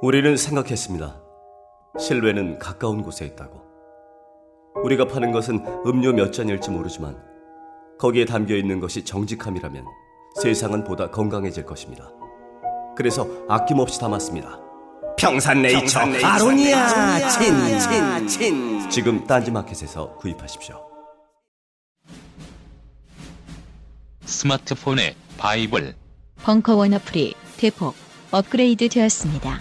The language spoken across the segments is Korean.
우리는 생각했습니다. 신뢰는 가까운 곳에 있다고. 우리가 파는 것은 음료 몇 잔일지 모르지만 거기에 담겨 있는 것이 정직함이라면 세상은 보다 건강해질 것입니다. 그래서 아낌없이 담았습니다. 평산네이처, 아로니아 친친친 지금 딴지마켓에서 구입하십시오. 스마트폰의 바이블 벙커원 어플이 대폭 업그레이드 되었습니다.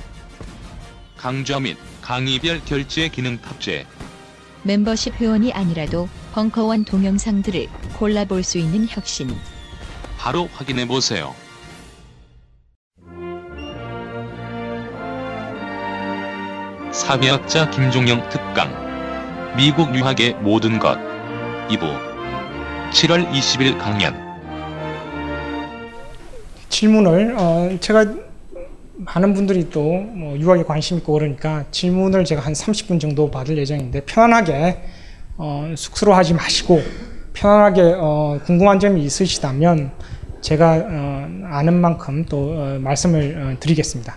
강좌 및 강의별 결제 기능 탑재. 멤버십 회원이 아니라도 벙커원 동영상들을 골라볼 수 있는 혁신. 바로 확인해 보세요. 사회학자 김종영 특강. 미국 유학의 모든 것. 2부 7월 20일 강연. 질문을 어, 제가 많은 분들이 또 뭐 유학에 관심 있고 그러니까 질문을 제가 한 30분 정도 받을 예정인데 편안하게 어, 쑥스러워하지 마시고 편안하게 어, 궁금한 점이 있으시다면 제가 어, 아는 만큼 또 어, 말씀을 어, 드리겠습니다.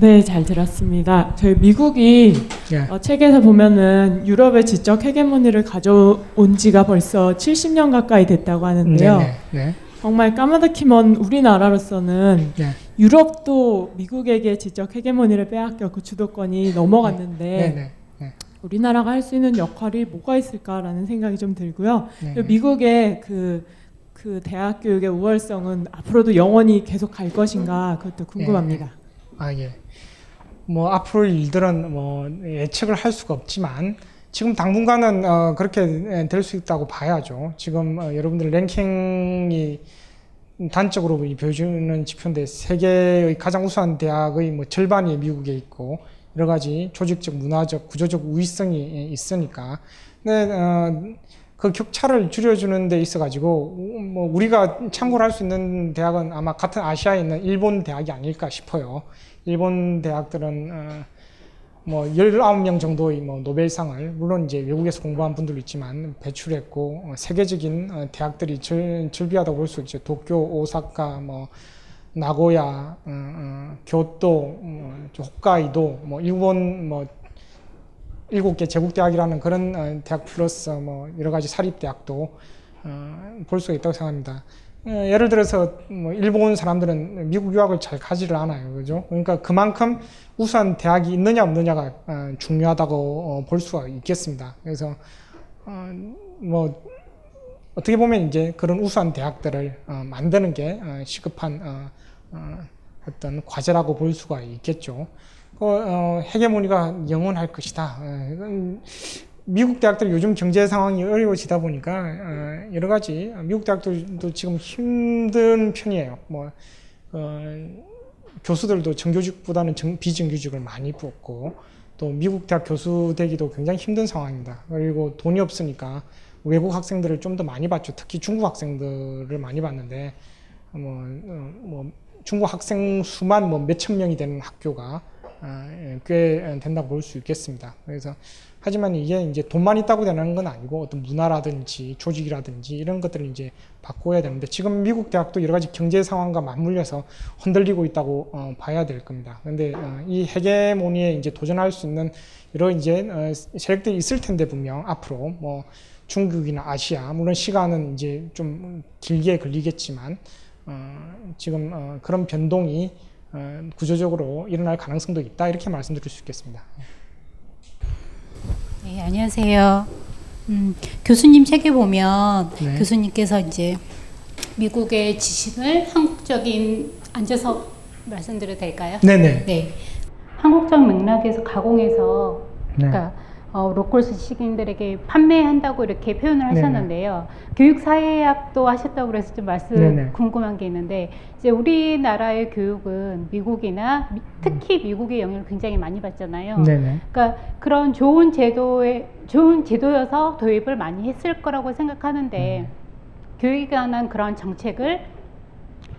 네, 잘 들었습니다. 저희 미국이 예. 어, 책에서 보면은 유럽의 지적 헤게모니를 가져온 지가 벌써 70년 가까이 됐다고 하는데요. 네, 네, 정말 까마득히 먼 우리나라로서는 네. 유럽도 미국에게 지적 헤게모니를 빼앗겼고 주도권이 넘어갔는데 네, 네, 네. 우리나라가 할 수 있는 역할이 뭐가 있을까라는 생각이 좀 들고요. 네, 미국의 그, 그 대학 교육의 우월성은 앞으로도 영원히 계속 갈 것인가 그것도 궁금합니다. 아 예. 뭐 앞으로 일들은 뭐 예측을 할 수가 없지만 지금 당분간은 어, 그렇게 될 수 있다고 봐야죠. 지금 어, 여러분들 랭킹이 단적으로 이 보여주는 지표인데 세계의 가장 우수한 대학의 뭐 절반이 미국에 있고 여러 가지 조직적, 문화적, 구조적 우위성이 있으니까. 근데 어, 그 격차를 줄여주는 데 있어가지고 뭐 우리가 참고를 할 수 있는 대학은 아마 같은 아시아에 있는 일본 대학이 아닐까 싶어요. 일본 대학들은 어, 뭐 19명 정도의 뭐 노벨상을 물론 이제 외국에서 공부한 분들도 있지만 배출했고 어, 세계적인 어, 대학들이 절, 절비하다고 볼 수 있죠. 도쿄, 오사카, 뭐 나고야, 어, 어, 교토, 뭐, 홋카이도, 뭐 일본 뭐 일곱 개 제국 대학이라는 그런 어, 대학 플러스 뭐 여러 가지 사립 대학도 어, 볼 수가 있다고 생각합니다. 어, 예를 들어서 뭐 일본 사람들은 미국 유학을 잘 가지를 않아요, 그죠? 그러니까 그만큼 우수한 대학이 있느냐 없느냐가 어, 중요하다고 어, 볼 수가 있겠습니다. 그래서 어, 뭐 어떻게 보면 이제 그런 우수한 대학들을 어, 만드는 게 어, 시급한 어떤 과제라고 볼 수가 있겠죠. 그, 어, 헤게모니가 영원할 것이다. 미국 대학들 요즘 경제 상황이 어려워지다 보니까 어, 여러 가지 미국 대학들도 지금 힘든 편이에요. 뭐 어, 교수들도 정규직보다는 정, 비정규직을 많이 뽑고 또 미국 대학 교수 되기도 굉장히 힘든 상황입니다. 그리고 돈이 없으니까 외국 학생들을 좀 더 많이 봤죠. 특히 중국 학생들을 많이 봤는데 뭐, 어, 뭐 중국 학생 수만 뭐 몇천 명이 되는 학교가 꽤 된다고 볼 수 있겠습니다. 그래서 하지만 이게 이제 돈만 있다고 되는 건 아니고 어떤 문화라든지 조직이라든지 이런 것들을 이제 바꿔야 되는데 지금 미국 대학도 여러 가지 경제 상황과 맞물려서 흔들리고 있다고 어, 봐야 될 겁니다. 그런데 어, 이 헤게모니에 이제 도전할 수 있는 여러 이제 어, 세력들이 있을 텐데 분명 앞으로 뭐 중국이나 아시아 물론 시간은 이제 좀 길게 걸리겠지만 어, 지금 어, 그런 변동이 어, 구조적으로 일어날 가능성도 있다 이렇게 말씀드릴 수 있겠습니다. 네, 안녕하세요. 음, 교수님 책에 보면 네. 교수님께서 이제 미국의 지식을 한국적인 앉아서 말씀드려도 될까요? 네네. 네. 한국적 맥락에서 가공해서 네. 그러니까 어, 로컬스 시민들에게 판매한다고 이렇게 표현을 네네. 하셨는데요. 교육 사회학도 하셨다고 그래서 좀 말씀 네네. 궁금한 게 있는데 이제 우리나라의 교육은 미국이나 미- 특히 미국의 영향을 굉장히 많이 받잖아요. 네네. 그러니까 그런 좋은 제도에 좋은 제도여서 도입을 많이 했을 거라고 생각하는데 음. 교육에 관한 그런 정책을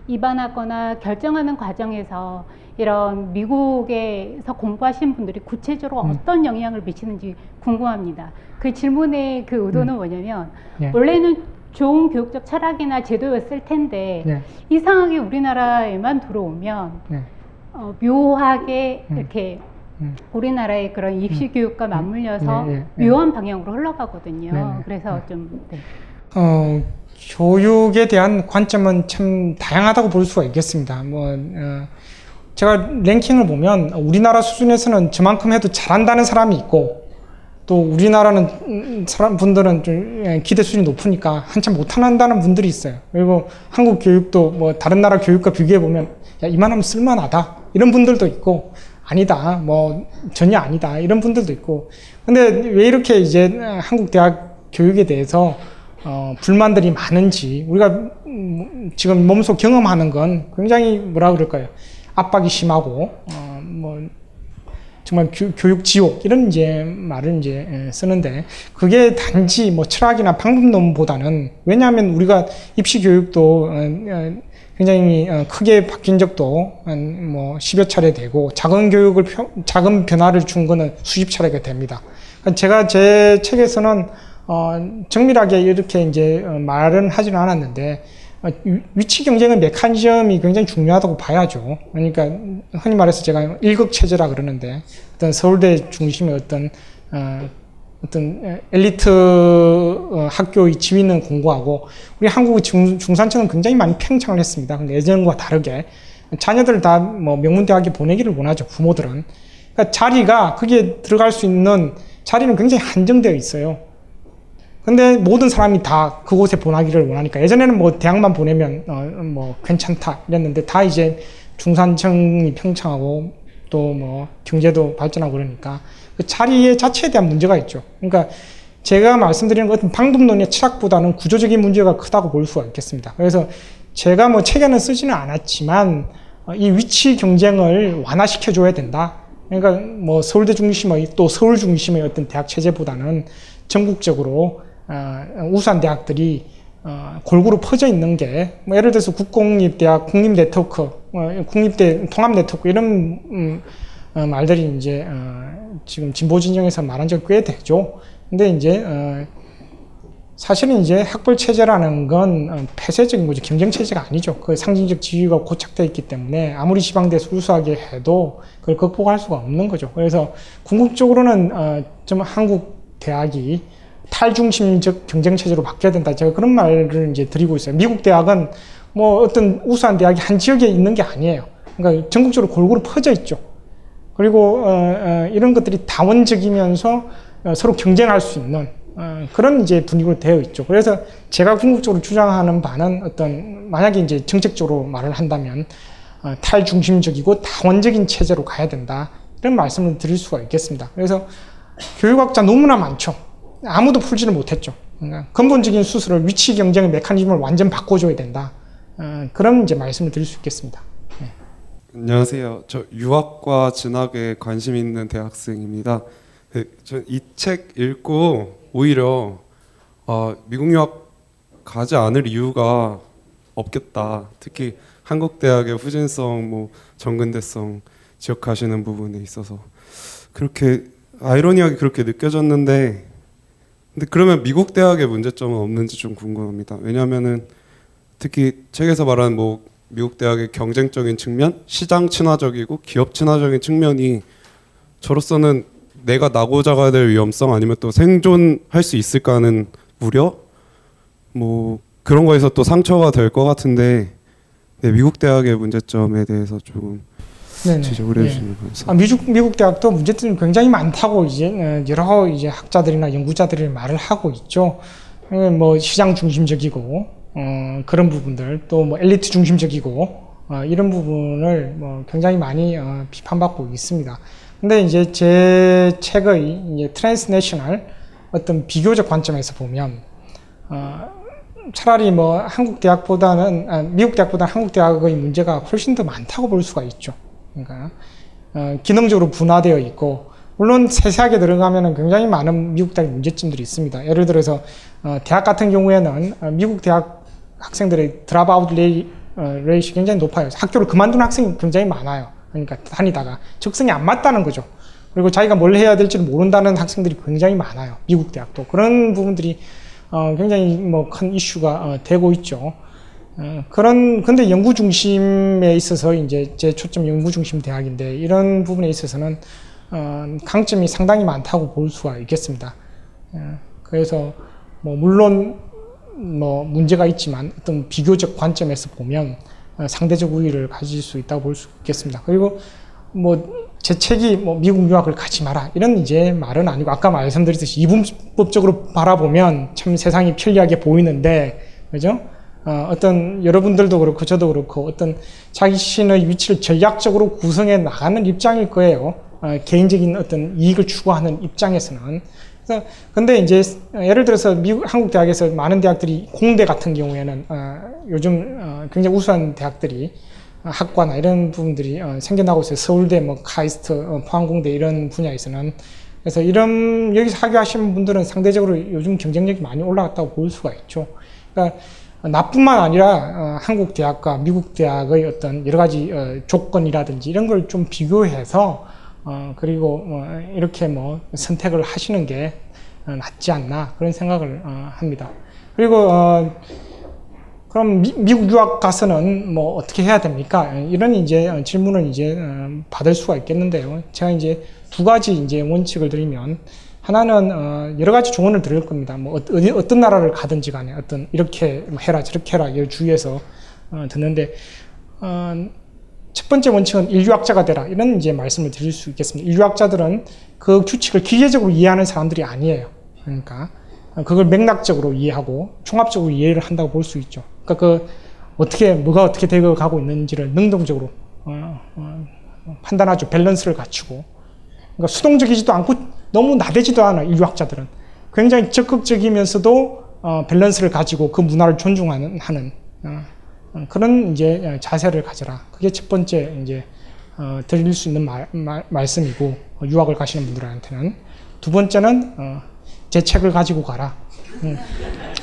입안하거나 결정하는 과정에서 이런 미국에서 공부하신 분들이 구체적으로 음. 어떤 영향을 미치는지 궁금합니다. 그 질문의 그 의도는 음. 뭐냐면 예. 원래는 좋은 교육적 철학이나 제도였을 텐데 예. 이상하게 우리나라에만 들어오면 네. 어, 묘하게 음. 이렇게 음. 우리나라의 그런 입시 교육과 맞물려서 네, 네, 네. 묘한 방향으로 흘러가거든요. 네, 네. 그래서 좀 네. 어, 교육에 대한 관점은 참 다양하다고 볼 수가 있겠습니다. 뭐, 어, 제가 랭킹을 보면 우리나라 수준에서는 저만큼 해도 잘한다는 사람이 있고 또 우리나라는 음, 사람 분들은 좀 예, 기대 수준이 높으니까 한참 못한다는 분들이 있어요. 그리고 한국 교육도 뭐 다른 나라 교육과 비교해 보면 야 이만하면 쓸만하다. 이런 분들도 있고 아니다. 뭐 전혀 아니다. 이런 분들도 있고. 근데 왜 이렇게 이제 한국 대학 교육에 대해서 어, 불만들이 많은지 우리가 음, 지금 몸소 경험하는 건 굉장히 뭐라 그럴까요 압박이 심하고 어, 뭐 정말 교, 교육 지옥 이런 이제 말을 이제 예, 쓰는데 그게 단지 뭐 철학이나 방법론보다는 왜냐하면 우리가 입시 교육도 어, 어, 굉장히 어, 크게 바뀐 적도 한뭐 10여 차례 되고 작은 교육을 표- 작은 변화를 준 거는 수십 차례가 됩니다. 그러니까 제가 제 책에서는 어, 정밀하게 이렇게 이제 어, 말은 하지는 않았는데 어, 위- 위치 경쟁의 메커니즘이 굉장히 중요하다고 봐야죠. 그러니까 흔히 말해서 제가 일극 체제라 그러는데 어떤 서울대 중심의 어떤 어, 어떤 엘리트 어, 학교의 지위는 공고하고 우리 한국 중, 중산층은 굉장히 많이 팽창을 했습니다. 근데 예전과 다르게 자녀들 다뭐 명문대학에 보내기를 원하죠. 부모들은. 그러니까 자리가 거기에 들어갈 수 있는 자리는 굉장히 한정되어 있어요. 근데 모든 사람이 다 그곳에 보내기를 원하니까 예전에는 뭐 대학만 보내면 어, 뭐 괜찮다 이랬는데 다 이제 중산층이 평창하고 또 뭐 경제도 발전하고 그러니까 그 자리의 자체에 대한 문제가 있죠. 그러니까 제가 말씀드리는 것 같은 방법론의 철학보다는 구조적인 문제가 크다고 볼 수가 있겠습니다. 그래서 제가 뭐 책에는 쓰지는 않았지만 어, 이 위치 경쟁을 완화시켜 줘야 된다. 그러니까 뭐 서울대 중심의 또 서울 중심의 어떤 대학 체제보다는 전국적으로 어, 우수한 대학들이 어, 골고루 퍼져 있는 게, 뭐 예를 들어서 국공립대학, 국립네트워크, 어, 국립대 통합 네트워크 이런 음, 어, 말들이 이제 어, 지금 진보 진영에서 말한 지꽤 되죠. 근데 이제 어, 사실은 이제 학벌 체제라는 건 어, 폐쇄적인 거죠. 경쟁 체제가 아니죠. 그 상징적 지위가 고착되어 있기 때문에 아무리 지방대에서 우수하게 해도 그걸 극복할 수가 없는 거죠. 그래서 궁극적으로는 어, 좀 한국 대학이 탈중심적 경쟁 체제로 바뀌어야 된다. 제가 그런 말을 이제 드리고 있어요. 미국 대학은 뭐 어떤 우수한 대학이 한 지역에 있는 게 아니에요. 그러니까 전국적으로 골고루 퍼져 있죠. 그리고 어, 어, 이런 것들이 다원적이면서 어, 서로 경쟁할 수 있는 어, 그런 이제 분위기로 되어 있죠. 그래서 제가 궁극적으로 주장하는 바는 어떤 만약에 이제 정책적으로 말을 한다면 어, 탈중심적이고 다원적인 체제로 가야 된다. 이런 말씀을 드릴 수가 있겠습니다. 그래서 교육학자 너무나 많죠. 아무도 풀지를 못했죠. 그러니까 근본적인 수술을 위치 경쟁의 메커니즘을 완전 바꿔줘야 된다. 어, 그런 이제 말씀을 드릴 수 있겠습니다. 안녕하세요. 저 유학과 진학에 관심 있는 대학생입니다. 저이책 읽고 오히려 어, 미국 유학 가지 않을 이유가 없겠다. 특히 한국 대학의 후진성, 뭐 정근대성 지적하시는 부분에 있어서 그렇게 아이러니하게 그렇게 느껴졌는데, 근데 그러면 미국 대학의 문제점은 없는지 좀 궁금합니다. 왜냐하면은 특히 책에서 말하는 뭐 미국 대학의 경쟁적인 측면, 시장 친화적이고 기업 친화적인 측면이 저로서는 내가 나고자 가야 될 위험성 아니면 또 생존할 수 있을까 하는 우려, 뭐 그런 거에서 또 상처가 될 것 같은데 네, 미국 대학의 문제점에 대해서 조금 네네. 지적을 예. 해주시면 감사합니다. 아, 미국 미국 대학도 문제점이 굉장히 많다고 이제 어, 여러 이제 학자들이나 연구자들이 말을 하고 있죠. 어, 뭐 시장 중심적이고 어, 그런 부분들 또 뭐 엘리트 중심적이고 어, 이런 부분을 뭐 굉장히 많이 어, 비판받고 있습니다. 근데 이제 제 책의 이제 transnational 어떤 비교적 관점에서 보면 어, 차라리 뭐 한국 대학보다는 아, 미국 대학보다 한국 대학의 문제가 훨씬 더 많다고 볼 수가 있죠. 그러니까 어, 기능적으로 분화되어 있고 물론 세세하게 들어가면 굉장히 많은 미국 대학 문제점들이 있습니다. 예를 들어서 어, 대학 같은 경우에는 어, 미국 대학 학생들의 dropout ra, 어, rate이 굉장히 높아요. 학교를 그만둔 학생이 굉장히 많아요. 그러니까 다니다가 적성이 안 맞다는 거죠. 그리고 자기가 뭘 해야 될지 모른다는 학생들이 굉장히 많아요. 미국 대학도 그런 부분들이 어, 굉장히 뭐 큰 이슈가 어, 되고 있죠. 어, 그런 근데 연구 중심에 있어서 이제 제 초점 연구 중심 대학인데 이런 부분에 있어서는 어, 강점이 상당히 많다고 볼 수가 있겠습니다. 어, 그래서 뭐 물론 뭐 문제가 있지만 어떤 비교적 관점에서 보면 어, 상대적 우위를 가질 수 있다고 볼 수 있겠습니다. 그리고 뭐 제 책이 뭐 미국 유학을 가지 마라 이런 이제 말은 아니고 아까 말씀드렸듯이 이분법적으로 바라보면 참 세상이 편리하게 보이는데 그죠? 어, 어떤 여러분들도 그렇고 저도 그렇고 어떤 자기 자신의 위치를 전략적으로 구성해 나가는 입장일 거예요. 어, 개인적인 어떤 이익을 추구하는 입장에서는. 그래서 근데 이제 예를 들어서 미국 한국 대학에서 많은 대학들이 공대 같은 경우에는 어, 요즘 어, 굉장히 우수한 대학들이 어, 학과나 이런 부분들이 어, 생겨나고 있어요. 서울대, 뭐 카이스트, 어, 포항공대 이런 분야에서는 그래서 이런 여기서 학교하시는 분들은 상대적으로 요즘 경쟁력이 많이 올라갔다고 볼 수가 있죠. 그러니까 나뿐만 아니라 어, 한국 대학과 미국 대학의 어떤 여러 가지 어, 조건이라든지 이런 걸 좀 비교해서 어, 그리고 뭐 이렇게 뭐 선택을 하시는 게 어, 낫지 않나 그런 생각을 어, 합니다. 그리고 어, 그럼 미, 국 유학 가서는 뭐 어떻게 해야 됩니까? 이런 이제 어, 질문을 이제 어, 받을 수가 있겠는데요. 제가 이제 두 가지 이제 원칙을 드리면 하나는 어, 여러 가지 조언을 드릴 겁니다. 뭐 어, 어디, 어떤 나라를 가든지 간에 어떤 이렇게 뭐 해라 저렇게 해라 이 주위에서 어, 듣는데 어, 첫 번째 원칙은 인류학자가 되라 이런 이제 말씀을 드릴 수 있겠습니다. 인류학자들은 그 규칙을 기계적으로 이해하는 사람들이 아니에요. 그러니까 그걸 맥락적으로 이해하고 종합적으로 이해를 한다고 볼 수 있죠. 그러니까 그 어떻게 뭐가 어떻게 되어 가고 있는지를 능동적으로 어, 어, 판단하죠. 밸런스를 갖추고 그러니까 수동적이지도 않고 너무 나대지도 않아 인류학자들은 굉장히 적극적이면서도 어, 밸런스를 가지고 그 문화를 존중하는 하는 어, 어, 그런 이제 자세를 가져라. 그게 첫 번째 이제 어, 드릴 수 있는 말, 말, 말씀이고 어, 유학을 가시는 분들한테는 두 번째는 어, 제 책을 가지고 가라. 음.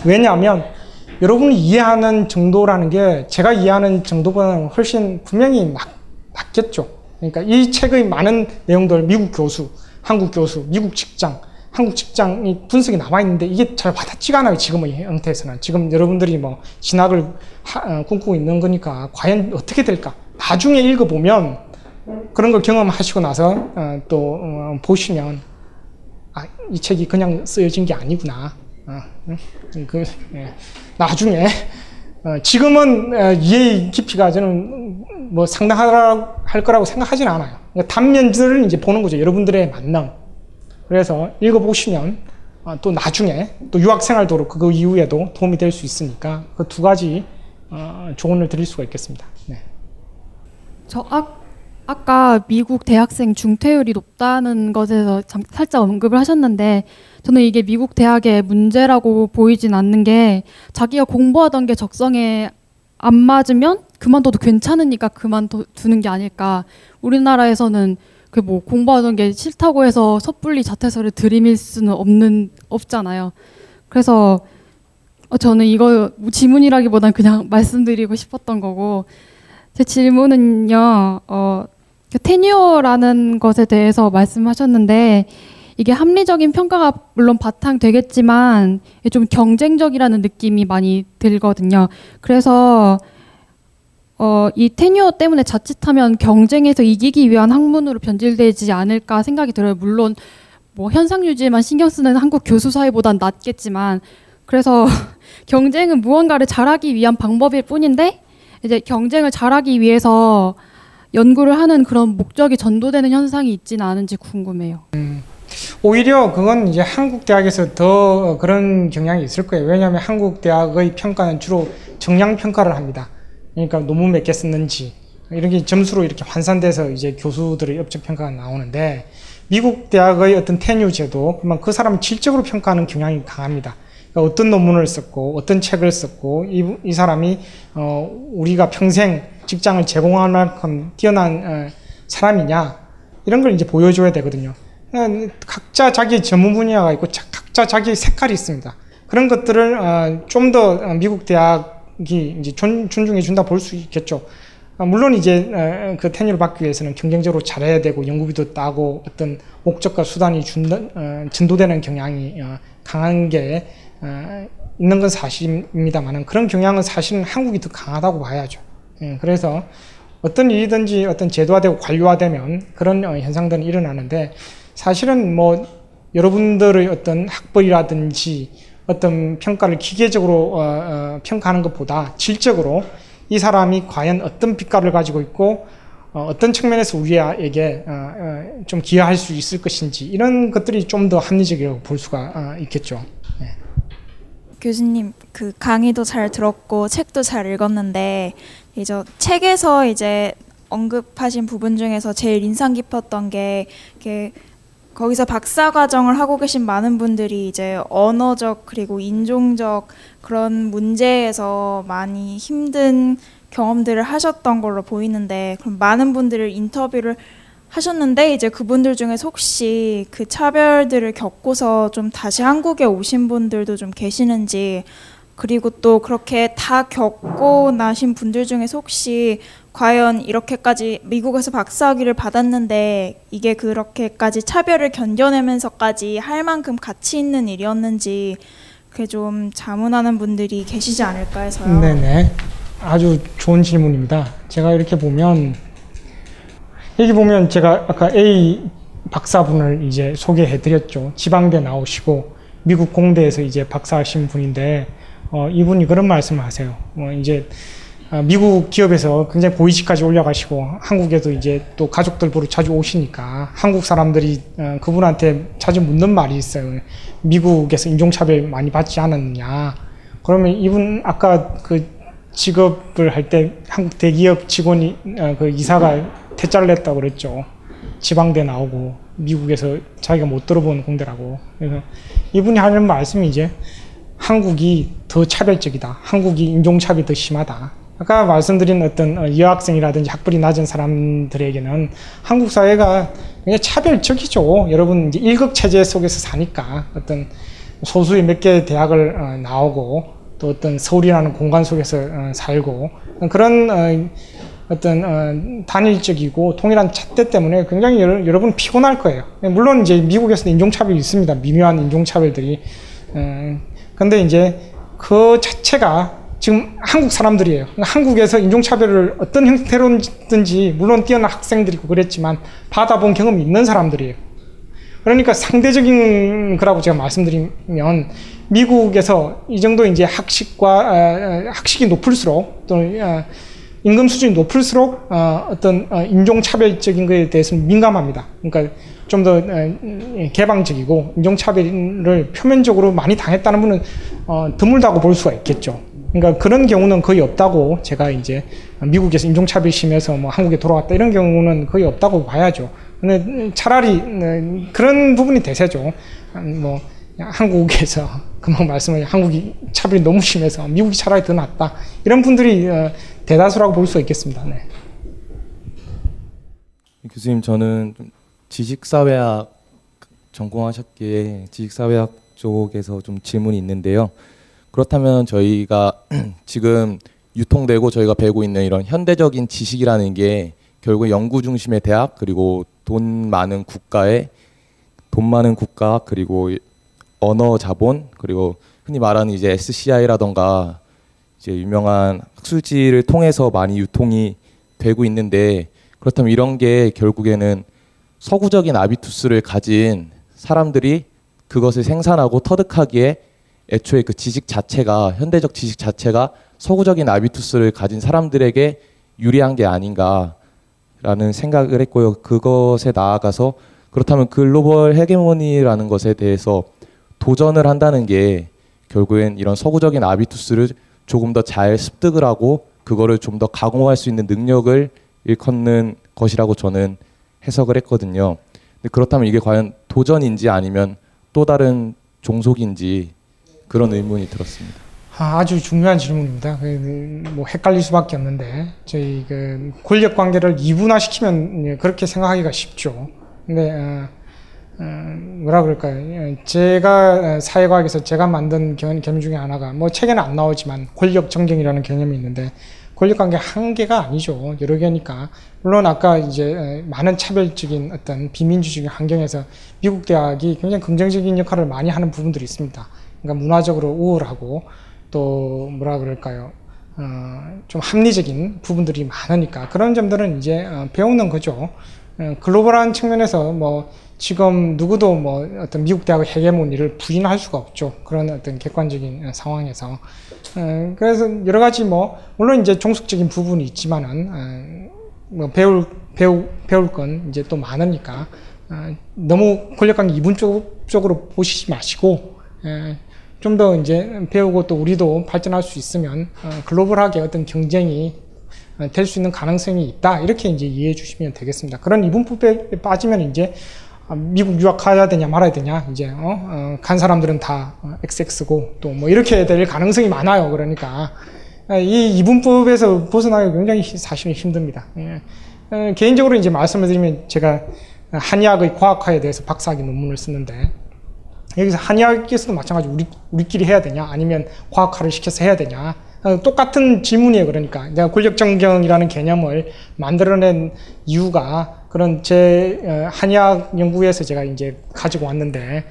왜냐하면 여러분이 이해하는 정도라는 게 제가 이해하는 정도보다는 훨씬 분명히 낫, 낫겠죠. 그러니까 이 책의 많은 내용들 미국 교수, 한국 교수, 미국 직장, 한국 직장이 분석이 나와 있는데 이게 잘 와닿지가 않아요. 지금의 형태에서는. 지금 여러분들이 뭐 진학을 하, 어, 꿈꾸고 있는 거니까 과연 어떻게 될까? 나중에 읽어보면 그런 걸 경험하시고 나서 어, 또 어, 보시면 아, 이 책이 그냥 쓰여진 게 아니구나. 어, 그, 예. 나중에 어, 지금은 어, 이해 깊이가 저는 뭐 상당할 거라고 생각하지는 않아요. 그러니까 단면들을 이제 보는 거죠. 여러분들의 만남. 그래서 읽어보시면 어, 또 나중에 또 유학생활도 그 이후에도 도움이 될 수 있으니까 그 두 가지 어, 조언을 드릴 수가 있겠습니다. 네. 저 아, 아까 미국 대학생 중퇴율이 높다는 것에서 잠, 살짝 언급을 하셨는데 저는 이게 미국 대학의 문제라고 보이진 않는 게 자기가 공부하던 게 적성에 안 맞으면 그만둬도 괜찮으니까 그만두는 게 아닐까. 우리나라에서는 그 뭐 공부하던 게 싫다고 해서 섣불리 자퇴서를 들이밀 수는 없는 없잖아요. 그래서 어, 저는 이거 지문이라기보단 그냥 말씀드리고 싶었던 거고 제 질문은요. 어, 그 테니어라는 것에 대해서 말씀하셨는데 이게 합리적인 평가가 물론 바탕 되겠지만 좀 경쟁적이라는 느낌이 많이 들거든요. 그래서 어, 이 테뉴어 때문에 자칫하면 경쟁에서 이기기 위한 학문으로 변질되지 않을까 생각이 들어요. 물론 뭐 현상 유지에만 신경 쓰는 한국 교수 사회보단 낫겠지만 그래서 경쟁은 무언가를 잘하기 위한 방법일 뿐인데 이제 경쟁을 잘하기 위해서 연구를 하는 그런 목적이 전도되는 현상이 있지는 않은지 궁금해요. 음, 오히려 그건 이제 한국 대학에서 더 그런 경향이 있을 거예요. 왜냐하면 한국 대학의 평가는 주로 정량 평가를 합니다. 그러니까 논문 몇 개 썼는지 이런 게 점수로 이렇게 환산돼서 이제 교수들의 업적 평가가 나오는데 미국 대학의 어떤 tenure 제도, 그러면 그 사람을 질적으로 평가하는 경향이 강합니다. 그러니까 어떤 논문을 썼고 어떤 책을 썼고 이, 이 사람이 어, 우리가 평생 직장을 제공할 만큼 뛰어난 어, 사람이냐 이런 걸 이제 보여줘야 되거든요. 각자 자기 전문 분야가 있고 자, 각자 자기 색깔이 있습니다. 그런 것들을 어, 좀더 미국 대학이 이제 존, 존중해 준다 볼 수 있겠죠. 어, 물론 이제 어, 그 테뉴를 받기 위해서는 경쟁적으로 잘해야 되고 연구비도 따고 어떤 목적과 수단이 준다, 어, 전도되는 경향이 어, 강한 게 어, 있는 건 사실입니다만은 그런 경향은 사실은 한국이 더 강하다고 봐야죠. 예, 그래서 어떤 일이든지 어떤 제도화되고 관료화되면 그런 어, 현상들은 일어나는데 사실은 뭐 여러분들의 어떤 학벌이라든지 어떤 평가를 기계적으로 어, 어, 평가하는 것보다 질적으로 이 사람이 과연 어떤 빛깔을 가지고 있고 어, 떤 측면에서 우리에게 좀 기여할 수 있을 것인지 이런 것들이 좀 더 합리적이라고 볼 수가 어, 있겠죠. 네. 교수님 그 강의도 잘 들었고 책도 잘 읽었는데 이제 책에서 이제 언급하신 부분 중에서 제일 인상 깊었던 게 이렇게 거기서 박사 과정을 하고 계신 많은 분들이 이제 언어적 그리고 인종적 그런 문제에서 많이 힘든 경험들을 하셨던 걸로 보이는데 그럼 많은 분들을 인터뷰를 하셨는데 이제 그분들 중에 혹시 그 차별들을 겪고서 좀 다시 한국에 오신 분들도 좀 계시는지 그리고 또 그렇게 다 겪고 나신 분들 중에 혹시 과연 이렇게까지 미국에서 박사학위를 받았는데 이게 그렇게까지 차별을 견뎌내면서까지 할 만큼 가치 있는 일이었는지 그게 좀 자문하는 분들이 계시지 않을까 해서요. 네네. 아주 좋은 질문입니다. 제가 이렇게 보면 여기 보면 제가 아까 A 박사분을 이제 소개해 드렸죠. 지방대 나오시고 미국 공대에서 이제 박사하신 분인데 어, 이분이 그런 말씀을 하세요. 어, 이제 어, 미국 기업에서 굉장히 고위직까지 올라가시고 한국에도 이제 또 가족들 보러 자주 오시니까 한국 사람들이 어, 그분한테 자주 묻는 말이 있어요. 미국에서 인종차별 많이 받지 않았느냐. 그러면 이분 아까 그 직업을 할 때 한국 대기업 직원이 어, 그 이사가 퇴짜를 냈다고 그랬죠. 지방대 나오고 미국에서 자기가 못 들어본 공대라고. 그래서 이분이 하는 말씀이 이제 한국이 더 차별적이다. 한국이 인종차별이 더 심하다. 아까 말씀드린 어떤 어, 여학생이라든지 학벌이 낮은 사람들에게는 한국 사회가 굉장히 차별적이죠. 여러분 이제 일극 체제 속에서 사니까 어떤 소수의 몇 개 대학을 어, 나오고 또 어떤 서울이라는 공간 속에서 어, 살고 그런 어떤 단일적이고 동일한 잣대 때문에 굉장히 여러분 피곤할 거예요. 물론 이제 미국에서도 인종차별이 있습니다. 미묘한 인종차별들이. 근데 이제 그 자체가 지금 한국 사람들이에요. 그러니까 한국에서 인종차별을 어떤 형태로든지 물론 뛰어난 학생들이고 그랬지만 받아본 경험이 있는 사람들이에요. 그러니까 상대적인 거라고 제가 말씀드리면 미국에서 이 정도 이제 학식과 학식이 높을수록 또 임금 수준이 높을수록 어떤 인종차별적인 것에 대해서는 민감합니다. 그러니까 좀더 어, 개방적이고 인종차별을 표면적으로 많이 당했다는 분은 어, 드물다고 볼 수가 있겠죠. 그러니까 그런 경우는 거의 없다고 제가 이제 미국에서 인종차별 심해서 뭐 한국에 돌아왔다 이런 경우는 거의 없다고 봐야죠. 근데 차라리 어, 그런 부분이 대세죠. 뭐 한국에서 금방 말씀을 한국이 차별이 너무 심해서 미국이 차라리 더 낫다 이런 분들이 대다수라고 볼 수 있겠습니다. 네. 교수님 저는 지식사회학 전공하셨기에 지식사회학 쪽에서 좀 질문이 있는데요. 그렇다면 저희가 지금 유통되고 저희가 배우고 있는 이런 현대적인 지식이라는 게 결국 연구 중심의 대학 그리고 돈 많은 국가의 돈 많은 국가 그리고 언어 자본 그리고 흔히 말하는 이제 SCI라던가 이제 유명한 학술지를 통해서 많이 유통이 되고 있는데 그렇다면 이런 게 결국에는 서구적인 아비투스를 가진 사람들이 그것을 생산하고 터득하기에 애초에 그 지식 자체가 현대적 지식 자체가 서구적인 아비투스를 가진 사람들에게 유리한 게 아닌가라는 생각을 했고요. 그것에 나아가서 그렇다면 글로벌 헤게모니라는 것에 대해서 도전을 한다는 게 결국엔 이런 서구적인 아비투스를 조금 더 잘 습득을 하고 그거를 좀 더 가공할 수 있는 능력을 일컫는 것이라고 저는 해석을 했거든요. 근데 그렇다면 이게 과연 도전인지 아니면 또 다른 종속인지 그런 의문이 들었습니다. 아, 아주 중요한 질문입니다. 그, 뭐 헷갈릴 수밖에 없는데 저희 그 권력 관계를 이분화시키면 그렇게 생각하기가 쉽죠. 근데 어, 어, 뭐라 그럴까요? 제가 사회과학에서 제가 만든 개념 중에 하나가 뭐 책에는 안 나오지만 권력 정경이라는 개념이 있는데 권력 관계 한 개가 아니죠. 여러 개니까. 물론 아까 이제 많은 차별적인 어떤 비민주적인 환경에서 미국 대학이 굉장히 긍정적인 역할을 많이 하는 부분들이 있습니다. 그러니까 문화적으로 우월하고 또 뭐라 그럴까요? 어, 좀 합리적인 부분들이 많으니까 그런 점들은 이제 어, 배우는 거죠. 어, 글로벌한 측면에서 뭐 지금 누구도 뭐 어떤 미국 대학의 헤게모니를 부인할 수가 없죠. 그런 어떤 객관적인 상황에서. 어, 그래서 여러 가지 뭐 물론 이제 종속적인 부분이 있지만은 어, 뭐 배울 배우 배울 건 이제 또 많으니까 어, 너무 권력관계 이분적으로 보시지 마시고 좀 더 이제 배우고 또 우리도 발전할 수 있으면 글로벌하게 어떤 경쟁이 될 수 있는 가능성이 있다 이렇게 이제 이해해 주시면 되겠습니다. 그런 이분법에 빠지면 이제 아, 미국 유학 가야 되냐 말아야 되냐 이제 어? 어, 간 사람들은 다 XX고 또 뭐 이렇게 될 가능성이 많아요. 그러니까 아, 이 이분법에서 벗어나기 굉장히 사실은 힘듭니다. 예. 어, 개인적으로 이제 말씀을 드리면 제가 한의학의 과학화에 대해서 박사학위 논문을 쓰는데 여기서 한의학에서도 마찬가지 우리 우리끼리 해야 되냐 아니면 과학화를 시켜서 해야 되냐 어, 똑같은 질문이에요. 그러니까 내가 권력 정경이라는 개념을 만들어낸 이유가 그런 제 어, 한의학 연구에서 제가 이제 가지고 왔는데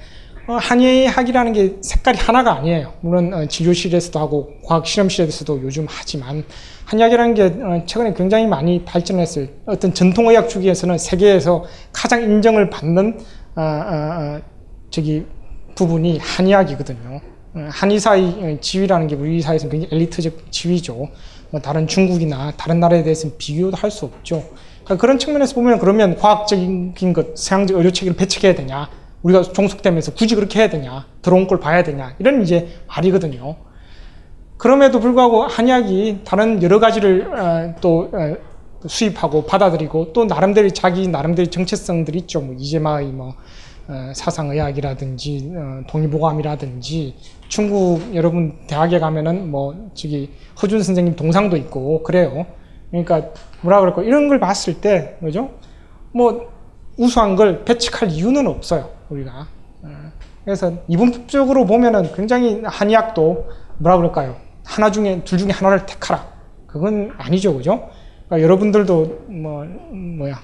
어, 한의학이라는 게 색깔이 하나가 아니에요. 물론 진료실에서도 하고 과학 실험실에서도 요즘 하지만 한의학이라는 게 최근에 굉장히 많이 발전했어요. 어떤 전통의학 주기에서는 세계에서 가장 인정을 받는 저기 부분이 한의학이거든요. 한의사의 지위라는 게 우리 사회에서 굉장히 엘리트적 지위죠. 뭐 다른 중국이나 다른 나라에 대해서는 비교도 할 수 없죠. 그러니까 그런 측면에서 보면 그러면 과학적인 것, 서양적 의료 체계를 배척해야 되냐? 우리가 종속되면서 굳이 그렇게 해야 되냐? 들어온 걸 봐야 되냐? 이런 이제 말이거든요. 그럼에도 불구하고 한의학이 다른 여러 가지를 어, 또 어, 수입하고 받아들이고 또 나름대로 자기 나름대로 정체성들이 있죠. 뭐 이재마의 뭐 어, 사상의학이라든지 동의보감이라든지 중국 여러분 대학에 가면은 뭐 저기 허준 선생님 동상도 있고 그래요. 그러니까 뭐라 그럴까 이런 걸 봤을 때 그죠? 뭐 우수한 걸 배척할 이유는 없어요 우리가. 어. 그래서 이분법적으로 보면은 굉장히 한의학도 뭐라 그럴까요? 하나 중에 둘 중에 하나를 택하라. 그건 아니죠, 그죠? 그러니까 여러분들도 뭐 뭐야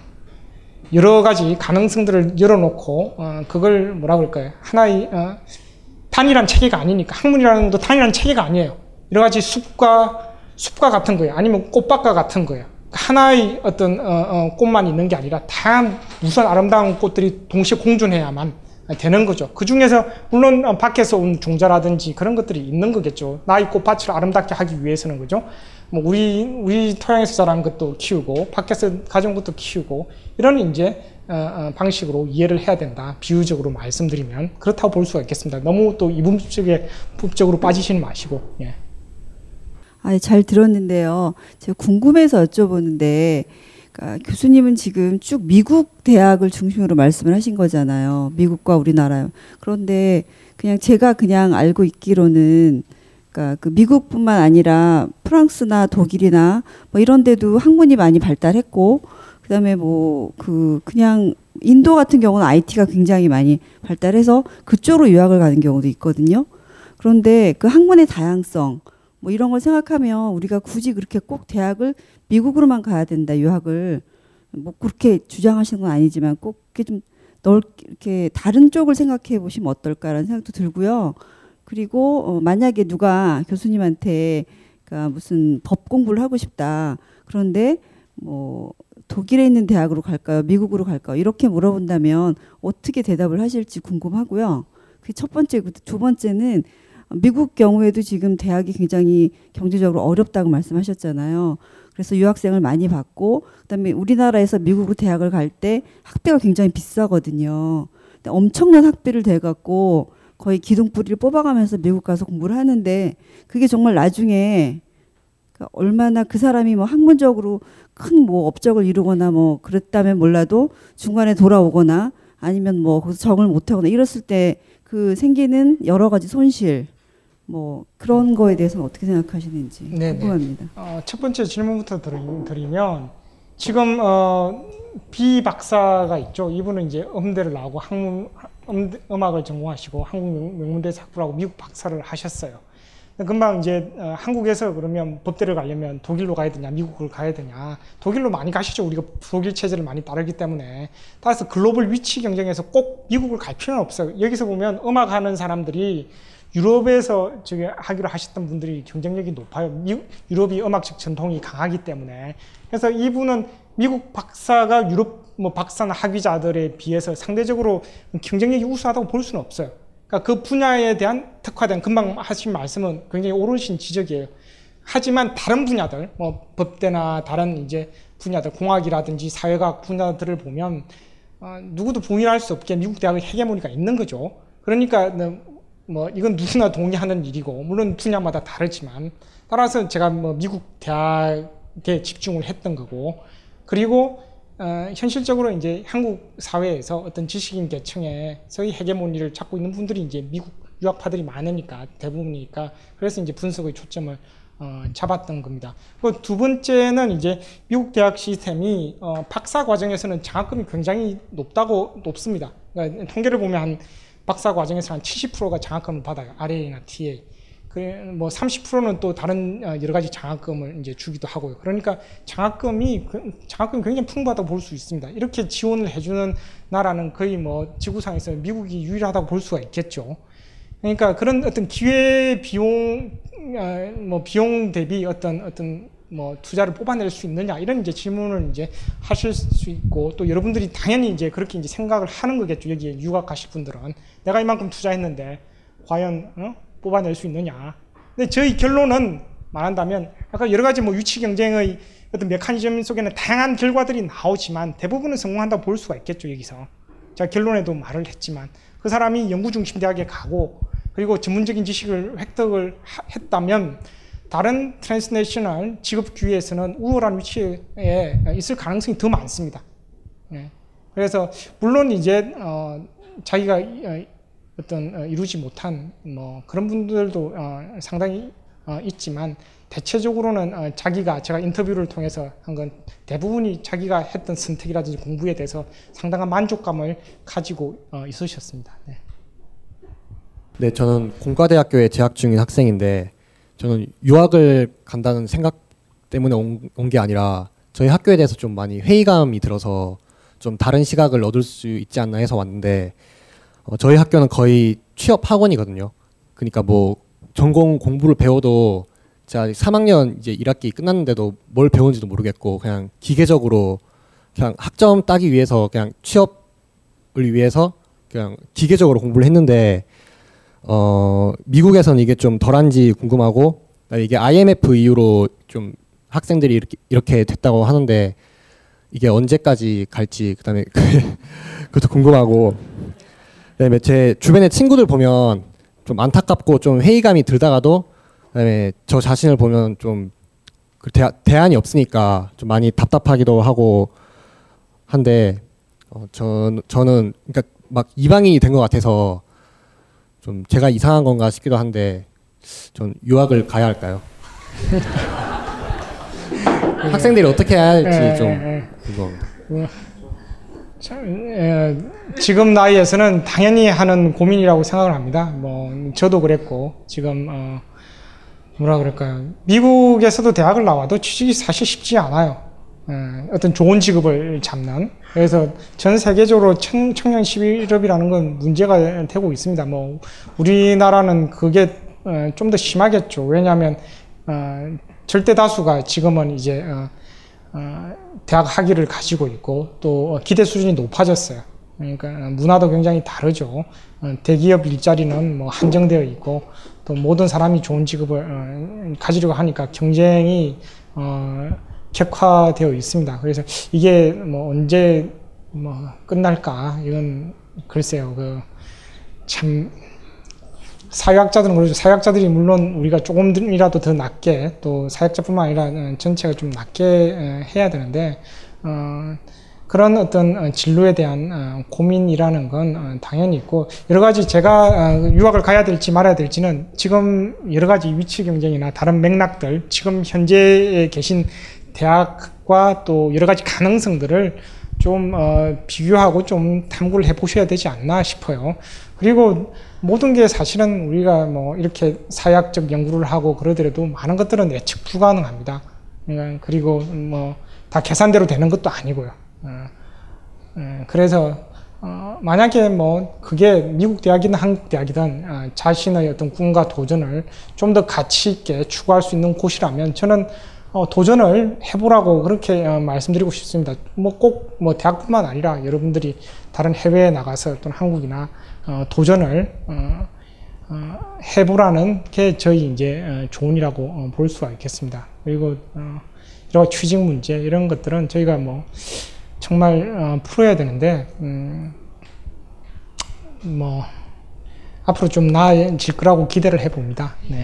여러 가지 가능성들을 열어놓고 어, 그걸 뭐라 그럴까요? 하나의 어, 단일한 체계가 아니니까 학문이라는 것도 단일한 체계가 아니에요. 여러 가지 숲과 숲과 같은 거예요. 아니면 꽃밭과 같은 거예요. 하나의 어떤 어, 어, 꽃만 있는 게 아니라 다양한 우선 아름다운 꽃들이 동시에 공존해야만 되는 거죠. 그 중에서 물론 밖에서 온 종자라든지 그런 것들이 있는 거겠죠. 나의 꽃밭을 아름답게 하기 위해서는 그죠. 뭐 우리 우리 토양에서 자란 것도 키우고 밖에서 가져온 것도 키우고 이런 이제 어, 어, 방식으로 이해를 해야 된다. 비유적으로 말씀드리면 그렇다고 볼 수가 있겠습니다. 너무 또 이분법적에 법적으로 빠지시는 마시고. 예. 아, 잘 들었는데요. 제가 궁금해서 여쭤보는데 그러니까 교수님은 지금 쭉 미국 대학을 중심으로 말씀을 하신 거잖아요. 미국과 우리나라. 그런데 그냥 제가 그냥 알고 있기로는 그러니까 그 미국뿐만 아니라 프랑스나 독일이나 뭐 이런 데도 학문이 많이 발달했고 그다음에 뭐 그 그냥 인도 같은 경우는 IT가 굉장히 많이 발달해서 그쪽으로 유학을 가는 경우도 있거든요. 그런데 그 학문의 다양성 뭐 이런 걸 생각하면 우리가 굳이 그렇게 꼭 대학을 미국으로만 가야 된다 유학을 뭐 그렇게 주장하시는 건 아니지만 꼭 이렇게 좀 넓게 이렇게 다른 쪽을 생각해 보시면 어떨까라는 생각도 들고요. 그리고 어 만약에 누가 교수님한테 그러니까 무슨 법 공부를 하고 싶다. 그런데 뭐 독일에 있는 대학으로 갈까요? 미국으로 갈까요? 이렇게 물어본다면 어떻게 대답을 하실지 궁금하고요. 그 첫 번째, 두 번째는 미국 경우에도 지금 대학이 굉장히 경제적으로 어렵다고 말씀하셨잖아요. 그래서 유학생을 많이 받고 그다음에 우리나라에서 미국으로 대학을 갈 때 학비가 굉장히 비싸거든요. 엄청난 학비를 대 갖고 거의 기둥뿌리를 뽑아가면서 미국 가서 공부를 하는데 그게 정말 나중에 그러니까 얼마나 그 사람이 뭐 학문적으로 큰 뭐 업적을 이루거나 뭐 그랬다면 몰라도 중간에 돌아오거나 아니면 뭐 거기서 적응을 못하거나 이랬을 때 그 생기는 여러 가지 손실 뭐 그런 거에 대해서는 어떻게 생각하시는지 네, 네. 궁금합니다. 어, 첫 번째 질문부터 드리, 드리면 지금 어, 비 박사가 있죠. 이분은 이제 음대를 나오고 한문 음, 음악을 전공하시고 한국 명문대 학부라고 미국 박사를 하셨어요. 금방 이제 어, 한국에서 그러면 법대를 가려면 독일로 가야 되냐, 미국을 가야 되냐. 독일로 많이 가시죠. 우리가 독일 체제를 많이 따르기 때문에. 따라서 글로벌 위치 경쟁에서 꼭 미국을 갈 필요는 없어요. 여기서 보면 음악 하는 사람들이 유럽에서 저기 하기로 하셨던 분들이 경쟁력이 높아요. 미, 유럽이 음악적 전통이 강하기 때문에. 그래서 이분은 미국 박사가 유럽 뭐 박사나 학위자들에 비해서 상대적으로 경쟁력이 우수하다고 볼 수는 없어요. 그러니까 그 분야에 대한 특화된 금방 하신 말씀은 굉장히 옳으신 지적이에요. 하지만 다른 분야들, 뭐 법대나 다른 이제 분야들, 공학이라든지 사회과학 분야들을 보면 어, 누구도 부인할 수 없게 미국 대학의 헤게모니가 있는 거죠. 그러니까 뭐 이건 누구나 동의하는 일이고 물론 분야마다 다르지만 따라서 제가 뭐 미국 대학에 집중을 했던 거고 그리고 어, 현실적으로 이제 한국 사회에서 어떤 지식인 계층에서의 헤게모니를 찾고 있는 분들이 이제 미국 유학파들이 많으니까 대부분이니까 그래서 이제 분석의 초점을 어, 잡았던 겁니다. 그 두 번째는 이제 미국 대학 시스템이 어, 박사 과정에서는 장학금이 굉장히 높다고 높습니다. 그러니까 통계를 보면 한 박사 과정에서 한 70%가 장학금을 받아요. RA나 TA. 그뭐 30%는 또 다른 어, 여러 가지 장학금을 이제 주기도 하고요. 그러니까 장학금이 그, 장학금이 굉장히 풍부하다고 볼 수 있습니다. 이렇게 지원을 해주는 나라는 거의 뭐 지구상에서 미국이 유일하다고 볼 수가 있겠죠. 그러니까 그런 어떤 기회 비용 어, 뭐 비용 대비 어떤 어떤 뭐 투자를 뽑아낼 수 있느냐 이런 이제 질문을 이제 하실 수 있고 또 여러분들이 당연히 이제 그렇게 이제 생각을 하는 거겠죠 여기에 유학 가실 분들은 내가 이만큼 투자했는데 과연 어? 뽑아낼 수 있느냐. 근데 저희 결론은 말한다면 아까 여러 가지 뭐 유치 경쟁의 어떤 메커니즘 속에는 다양한 결과들이 나오지만 대부분은 성공한다고 볼 수가 있겠죠 여기서. 제가 결론에도 말을 했지만 그 사람이 연구 중심 대학에 가고 그리고 전문적인 지식을 획득을 하, 했다면 다른 transnational 직업 기회에서는 우월한 위치에 있을 가능성이 더 많습니다. 네. 그래서 물론 이제 어, 자기가 어, 어떤 어, 이루지 못한 뭐 그런 분들도 어, 상당히 어, 있지만 대체적으로는 자기가 제가 인터뷰를 통해서 한 건 대부분이 자기가 했던 선택이라든지 공부에 대해서 상당한 만족감을 가지고 있으셨습니다. 네. 네, 저는 공과대학교에 재학 중인 학생인데 저는 유학을 간다는 생각 때문에 온 게 아니라 저희 학교에 대해서 좀 많이 회의감이 들어서 좀 다른 시각을 얻을 수 있지 않나 해서 왔는데 어, 저희 학교는 거의 취업 학원이거든요. 그러니까 뭐 전공 공부를 배워도 제가 3학년 이제 1학기 끝났는데도 뭘 배운지도 모르겠고 그냥 기계적으로 그냥 학점 따기 위해서 그냥 취업을 위해서 그냥 기계적으로 공부를 했는데 어 미국에서는 이게 좀 덜한지 궁금하고 이게 IMF 이후로 좀 학생들이 이렇게 이렇게 됐다고 하는데 이게 언제까지 갈지 그다음에 그것도 궁금하고. 그다음에 제 주변의 친구들 보면 좀 안타깝고 좀 회의감이 들다가도 그다음에 저 자신을 보면 좀그 대안 이 없으니까 좀 많이 답답하기도 하고 한데 어, 전 저는 그러니까 막 이방인이 된 것 같아서 좀 제가 이상한 건가 싶기도 한데 전 유학을 가야 할까요? 학생들이 어떻게 해야 할지 네, 좀 네, 궁금합니다. 네. 예, 지금 나이에서는 당연히 하는 고민이라고 생각을 합니다. 뭐 저도 그랬고 지금 어, 뭐라 그럴까요? 미국에서도 대학을 나와도 취직이 사실 쉽지 않아요. 예, 어떤 좋은 직업을 잡는. 그래서 전 세계적으로 청, 청년 실업이라는 건 문제가 되고 있습니다. 뭐 우리나라는 그게 어, 좀더 심하겠죠. 왜냐하면 어, 절대 다수가 지금은 이제 어, 어, 대학 학위를 가지고 있고 또 기대 수준이 높아졌어요. 그러니까 문화도 굉장히 다르죠. 어, 대기업 일자리는 뭐 한정되어 있고 또 모든 사람이 좋은 직업을 어, 가지려고 하니까 경쟁이 격화되어 있습니다. 그래서 이게 뭐 언제 뭐 끝날까 이건 글쎄요. 그 참 사회학자들은 그러죠. 사회학자들이 물론 우리가 조금이라도 더 낮게 또 사회학자뿐만 아니라 어, 전체가 좀 낮게 어, 해야 되는데 어, 그런 어떤 어, 진로에 대한 어, 고민이라는 건 어, 당연히 있고 여러 가지 제가 어, 유학을 가야 될지 말아야 될지는 지금 여러 가지 위치 경쟁이나 다른 맥락들 지금 현재에 계신 대학과 또 여러 가지 가능성들을 좀 어, 비교하고 좀 탐구를 해보셔야 되지 않나 싶어요. 그리고 모든 게 사실은 우리가 뭐 이렇게 사회학적 연구를 하고 그러더라도 많은 것들은 예측 불가능합니다. 그러니까 그리고 뭐 다 계산대로 되는 것도 아니고요. 어, 어, 그래서 어, 만약에 뭐 그게 미국 대학이든 한국 대학이든 어, 자신의 어떤 꿈과 도전을 좀 더 가치 있게 추구할 수 있는 곳이라면 저는 어, 도전을 해보라고 그렇게 어, 말씀드리고 싶습니다. 뭐꼭뭐 대학뿐만 아니라 여러분들이 다른 해외에 나가서 또는 한국이나 어, 도전을 어, 어, 해보라는 게 저희 이제 어, 조언이라고 어, 볼 수가 있겠습니다. 그리고 어, 여러 취직 문제 이런 것들은 저희가 뭐 정말 어, 풀어야 되는데 음, 뭐 앞으로 좀 나아질 거라고 기대를 해봅니다. 네.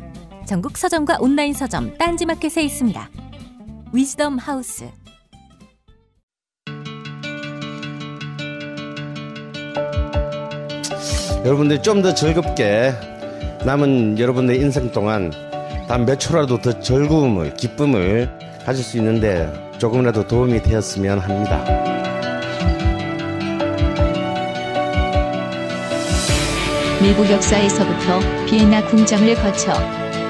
전국 서점과 온라인 서점 딴지마켓에 있습니다. 위즈덤 하우스. 여러분들이 좀더 즐겁게 남은 여러분의 인생 동안 단 몇 초라도 더 즐거움을 기쁨을 가질 수 있는데 조금이라도 도움이 되었으면 합니다. 미국 역사에서부터 비엔나 궁장을 거쳐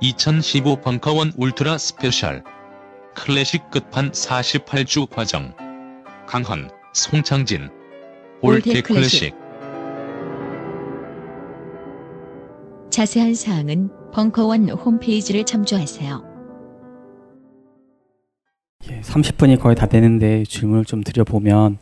(2015) 벙커원 ultra special. 클래식 끝판 48주 과정. 강헌, 송창진. old 클래식. 자세한 사항은 벙커원 홈페이지를 참조하세요. 30분이 거의 다 되는데 질문을 좀 드려보면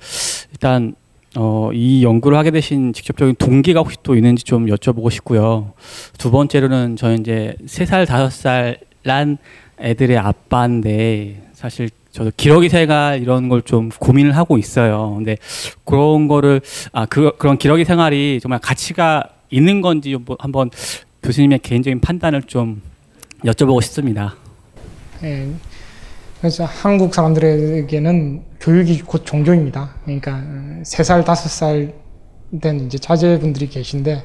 일단 어, 이 연구를 하게 되신 직접적인 동기가 혹시 또 있는지 좀 여쭤보고 싶고요. 두 번째로는 저는 이제 세 살 다섯 살 난 애들의 아빠인데 사실 저도 기러기 생활 이런 걸 좀 고민을 하고 있어요. 근데 그런 거를 아 그, 그런 기러기 생활이 정말 가치가 있는 건지 뭐 한번 교수님의 개인적인 판단을 좀 여쭤보고 싶습니다. 예, 그래서 한국 사람들에게는 교육이 곧 종교입니다. 그러니까 세 살 다섯 살 된 이제 자제분들이 계신데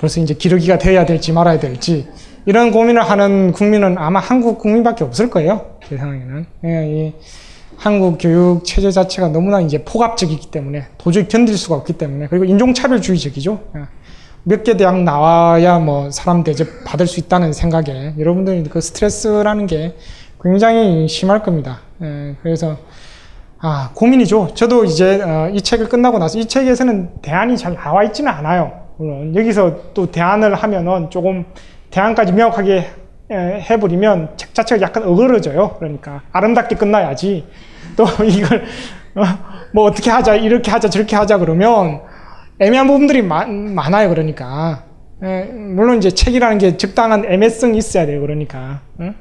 벌써 이제 기러기가 되어야 될지 말아야 될지 이런 고민을 하는 국민은 아마 한국 국민밖에 없을 거예요. 제 생각에는 예, 이 한국 교육 체제 자체가 너무나 이제 폭압적이기 때문에 도저히 견딜 수가 없기 때문에 그리고 인종차별주의적이죠. 예. 몇개 대학 나와야 뭐 사람 대접 받을 수 있다는 생각에 여러분들이 그 스트레스라는 게 굉장히 심할 겁니다. 예, 그래서 아 고민이죠. 저도 이제 어, 이 책을 끝나고 나서 이 책에서는 대안이 잘 나와 있지는 않아요. 물론 여기서 또 대안을 하면은 조금 대안까지 명확하게 에, 해버리면 책 자체가 약간 어그러져요. 그러니까 아름답게 끝나야지. 또 이걸 어, 뭐 어떻게 하자 이렇게 하자 저렇게 하자 그러면 애매한 부분들이 많, 많아요. 그러니까 에, 물론 이제 책이라는 게 적당한 애매성이 있어야 돼요. 그러니까. 응?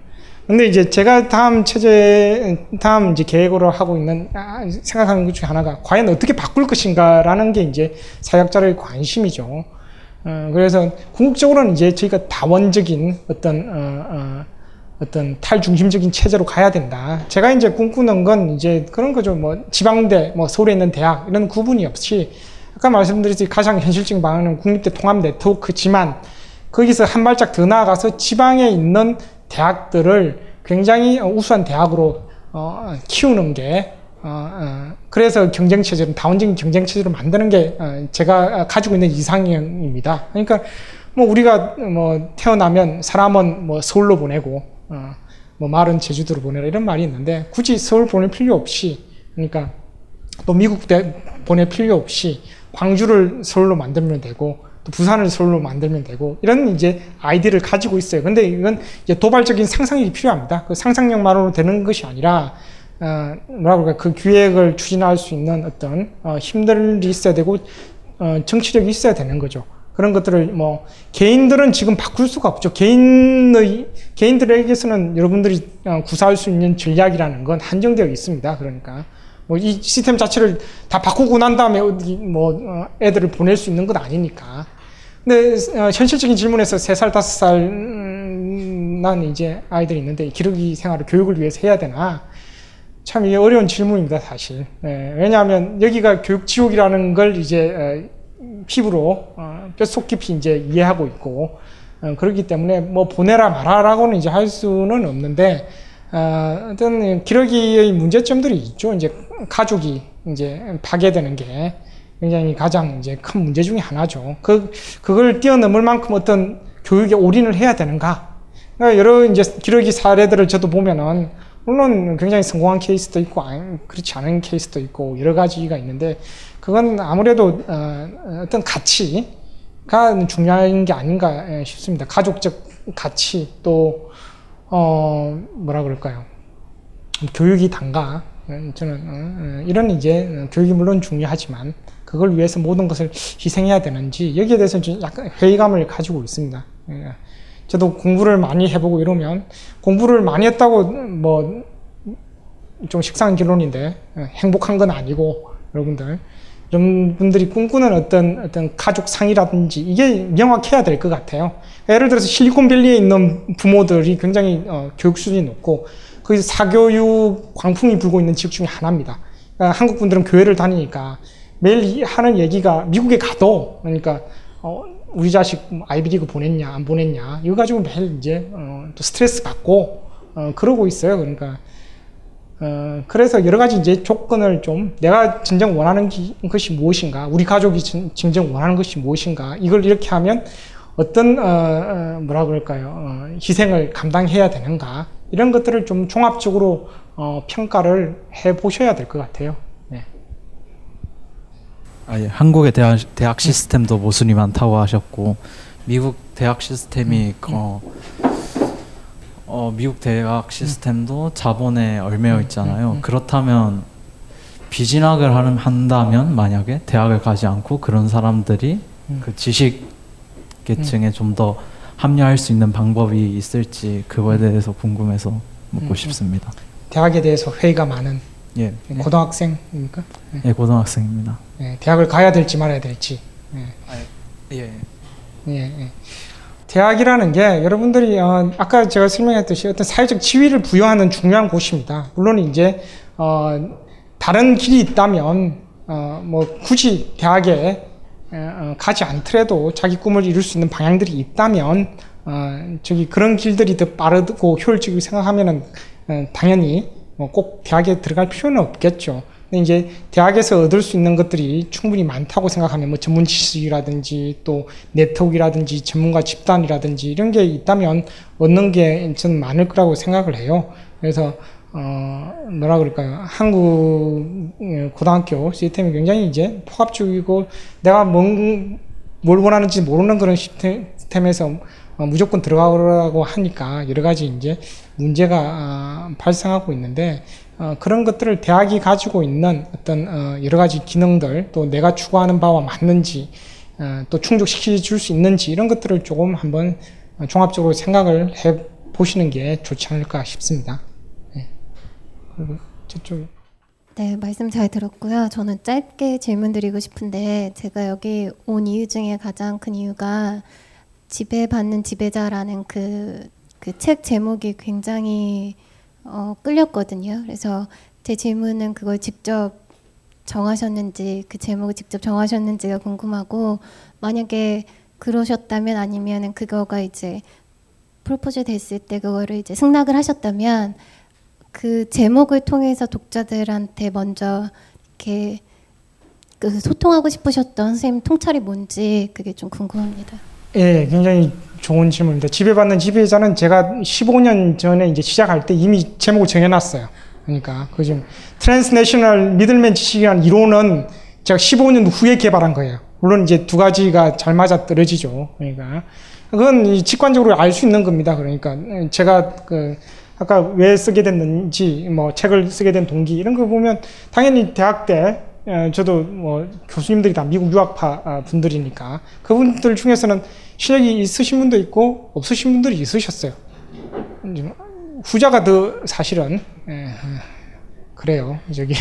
근데 이제 제가 다음 체제, 다음 이제 계획으로 하고 있는, 아, 생각하는 것 중에 하나가 과연 어떻게 바꿀 것인가라는 게 이제 사역자의 관심이죠. 어, 그래서 궁극적으로는 이제 저희가 다원적인 어떤, 어, 어, 어떤 탈중심적인 체제로 가야 된다. 제가 이제 꿈꾸는 건 이제 그런 거죠. 뭐 지방대, 뭐 서울에 있는 대학 이런 구분이 없이 아까 말씀드렸듯이 가장 현실적인 방안은 국립대 통합 네트워크지만 거기서 한 발짝 더 나아가서 지방에 있는 대학들을 굉장히 우수한 대학으로 어, 키우는 게 어, 어, 그래서 경쟁 체제를 다원적인 경쟁 체제를 만드는 게 어, 제가 가지고 있는 이상형입니다. 그러니까 뭐 우리가 뭐 태어나면 사람은 뭐 서울로 보내고 어, 뭐 말은 제주도로 보내라 이런 말이 있는데 굳이 서울 보낼 필요 없이 그러니까 또 미국 대, 보낼 필요 없이 광주를 서울로 만들면 되고 또 부산을 서울로 만들면 되고 이런 이제 아이디를 가지고 있어요. 근데 이건 도발적인 상상력이 필요합니다. 그 상상력만으로 되는 것이 아니라 어, 뭐라 그럴까 그 기획을 추진할 수 있는 어떤 어, 힘들이 있어야 되고 어, 정치력이 있어야 되는 거죠. 그런 것들을 뭐 개인들은 지금 바꿀 수가 없죠. 개인의 개인들에게서는 여러분들이 어, 구사할 수 있는 전략이라는 건 한정되어 있습니다. 그러니까 뭐 이 시스템 자체를 다 바꾸고 난 다음에 어디 뭐 어, 애들을 보낼 수 있는 건 아니니까. 근데 어, 현실적인 질문에서 세 살 다섯 살난 이제 아이들이 있는데 기러기 생활을 교육을 위해서 해야 되나? 참 이게 어려운 질문입니다, 사실. 예, 왜냐하면 여기가 교육 지옥이라는 걸 이제 어, 피부로 어, 뼛속 깊이 이제 이해하고 있고 어, 그렇기 때문에 뭐 보내라 말아라고는 이제 할 수는 없는데 어, 어떤 기러기의 문제점들이 있죠. 이제 가족이 이제 파괴되는 게 굉장히 가장 이제 큰 문제 중에 하나죠. 그 그걸 뛰어넘을 만큼 어떤 교육에 올인을 해야 되는가? 그러니까 여러 이제 기러기 사례들을 저도 보면은 물론 굉장히 성공한 케이스도 있고 그렇지 않은 케이스도 있고 여러 가지가 있는데 그건 아무래도 어, 어떤 가치가 중요한 게 아닌가 싶습니다. 가족적 가치 또 어, 뭐라 그럴까요? 교육이 단가. 저는 어, 어, 이런 이제 교육이 물론 중요하지만 그걸 위해서 모든 것을 희생해야 되는지 여기에 대해서 좀 약간 회의감을 가지고 있습니다. 예. 저도 공부를 많이 해보고 이러면 공부를 많이 했다고 뭐 좀 식상한 결론인데 예, 행복한 건 아니고 여러분들 여러분들이 꿈꾸는 어떤 어떤 가족 상이라든지 이게 명확해야 될 것 같아요. 예를 들어서 실리콘밸리에 있는 부모들이 굉장히 어, 교육 수준이 높고 거기서 사교육 광풍이 불고 있는 지역 중에 하나입니다. 그러니까 한국 분들은 교회를 다니니까 매일 하는 얘기가 미국에 가도 그러니까 어, 우리 자식 아이비리그 보냈냐 안 보냈냐 이거 가지고 매일 이제 어, 또 스트레스 받고 어, 그러고 있어요. 그러니까 어, 그래서 여러 가지 이제 조건을 좀 내가 진정 원하는 기, 것이 무엇인가, 우리 가족이 진, 진정 원하는 것이 무엇인가, 이걸 이렇게 하면 어떤, 어, 어, 뭐라 그럴까요, 어, 희생을 감당해야 되는가, 이런 것들을 좀 종합적으로 어, 평가를 해 보셔야 될 것 같아요. 네. 아, 예. 한국의 대학, 대학 시스템도 모순이 많다고 하셨고, 미국 대학 시스템이, 어, 어, 미국 대학 시스템도 자본에 얼매여 있잖아요. 그렇다면 비진학을 하는, 한다면 만약에 대학을 가지 않고 그런 사람들이 그 지식 계층에 좀 더 합류할 수 있는 방법이 있을지 그거에 대해서 궁금해서 묻고 음, 싶습니다. 대학에 대해서 회의가 많은 예. 고등학생입니까? 네. 예, 고등학생입니다. 네, 대학을 가야 될지 말아야 될지. 네. 예. 예, 예. 대학이라는 게 여러분들이 어, 아까 제가 설명했듯이 어떤 사회적 지위를 부여하는 중요한 곳입니다. 물론 이제 어, 다른 길이 있다면 어, 뭐 굳이 대학에 어, 가지 않더라도 자기 꿈을 이룰 수 있는 방향들이 있다면 어, 저기 그런 길들이 더 빠르고 효율적이고 생각하면은 어, 당연히 뭐 꼭 대학에 들어갈 필요는 없겠죠. 근데 이제 대학에서 얻을 수 있는 것들이 충분히 많다고 생각하면 뭐 전문 지식이라든지 또 네트워크라든지 전문가 집단이라든지 이런 게 있다면 얻는 게 저는 많을 거라고 생각을 해요. 그래서 어 뭐라 그럴까요? 한국 고등학교 시스템이 굉장히 이제 포합적이고 내가 뭔, 뭘 원하는지 모르는 그런 시스템에서 어, 무조건 들어가라고 하니까 여러 가지 이제 문제가 어, 발생하고 있는데 어, 그런 것들을 대학이 가지고 있는 어떤 어, 여러 가지 기능들 또 내가 추구하는 바와 맞는지 어, 또 충족시켜 줄 수 있는지 이런 것들을 조금 한번 종합적으로 생각을 해 보시는 게 좋지 않을까 싶습니다. 네. 그리고 저쪽 네, 말씀 잘 들었고요. 저는 짧게 질문 드리고 싶은데 제가 여기 온 이유 중에 가장 큰 이유가 지배받는 지배자라는 그 그 책 제목이 굉장히 어, 끌렸거든요. 그래서 제 질문은 그걸 직접 정하셨는지 그 제목을 직접 정하셨는지가 궁금하고 만약에 그러셨다면 아니면은 그거가 이제 프로포즈 됐을 때 그거를 이제 승낙을 하셨다면 그 제목을 통해서 독자들한테 먼저 이렇게 그 소통하고 싶으셨던 선생님 통찰이 뭔지 그게 좀 궁금합니다. 예, 굉장히 좋은 질문입니다. 지배받는 지배자는 제가 15년 전에 이제 시작할 때 이미 제목을 정해놨어요. 그러니까 그 지금 transnational middleman 지식인이라는 이론은 제가 15년 후에 개발한 거예요. 물론 이제 두 가지가 잘 맞아 떨어지죠. 그러니까 그건 직관적으로 알 수 있는 겁니다. 그러니까 제가 그 아까 왜 쓰게 됐는지 뭐 책을 쓰게 된 동기 이런 거 보면 당연히 대학 때 어, 저도 뭐 교수님들이 다 미국 유학파 어, 분들이니까 그분들 중에서는 실력이 있으신 분도 있고 없으신 분들이 있으셨어요. 후자가 더 사실은 예, 그래요. 저기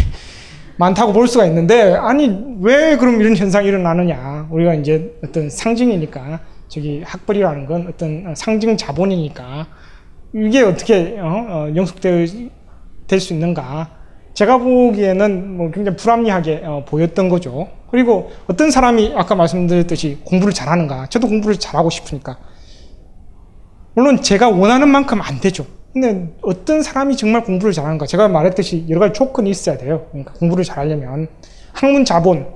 많다고 볼 수가 있는데 아니 왜 그럼 이런 현상이 일어나느냐? 우리가 이제 어떤 상징이니까 저기 학벌이라는 건 어떤 상징 자본이니까 이게 어떻게 어, 어, 영속될 수 있는가? 제가 보기에는 뭐 굉장히 불합리하게 어, 보였던 거죠. 그리고 어떤 사람이 아까 말씀드렸듯이 공부를 잘하는가? 저도 공부를 잘하고 싶으니까. 물론 제가 원하는 만큼 안 되죠. 근데 어떤 사람이 정말 공부를 잘하는가? 제가 말했듯이 여러 가지 조건이 있어야 돼요. 그러니까 공부를 잘하려면 학문 자본,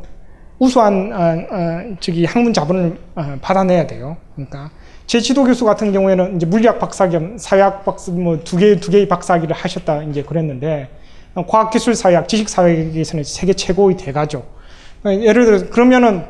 우수한 어, 어, 저기 학문 자본을 어, 받아내야 돼요. 그러니까 제 지도 교수 같은 경우에는 이제 물리학 박사 겸 사회학 박사 뭐 두 개 두 개의 박사학위를 하셨다 이제 그랬는데 과학기술 사회학, 지식 사회에서는 세계 최고의 대가죠. 예를 들어 그러면은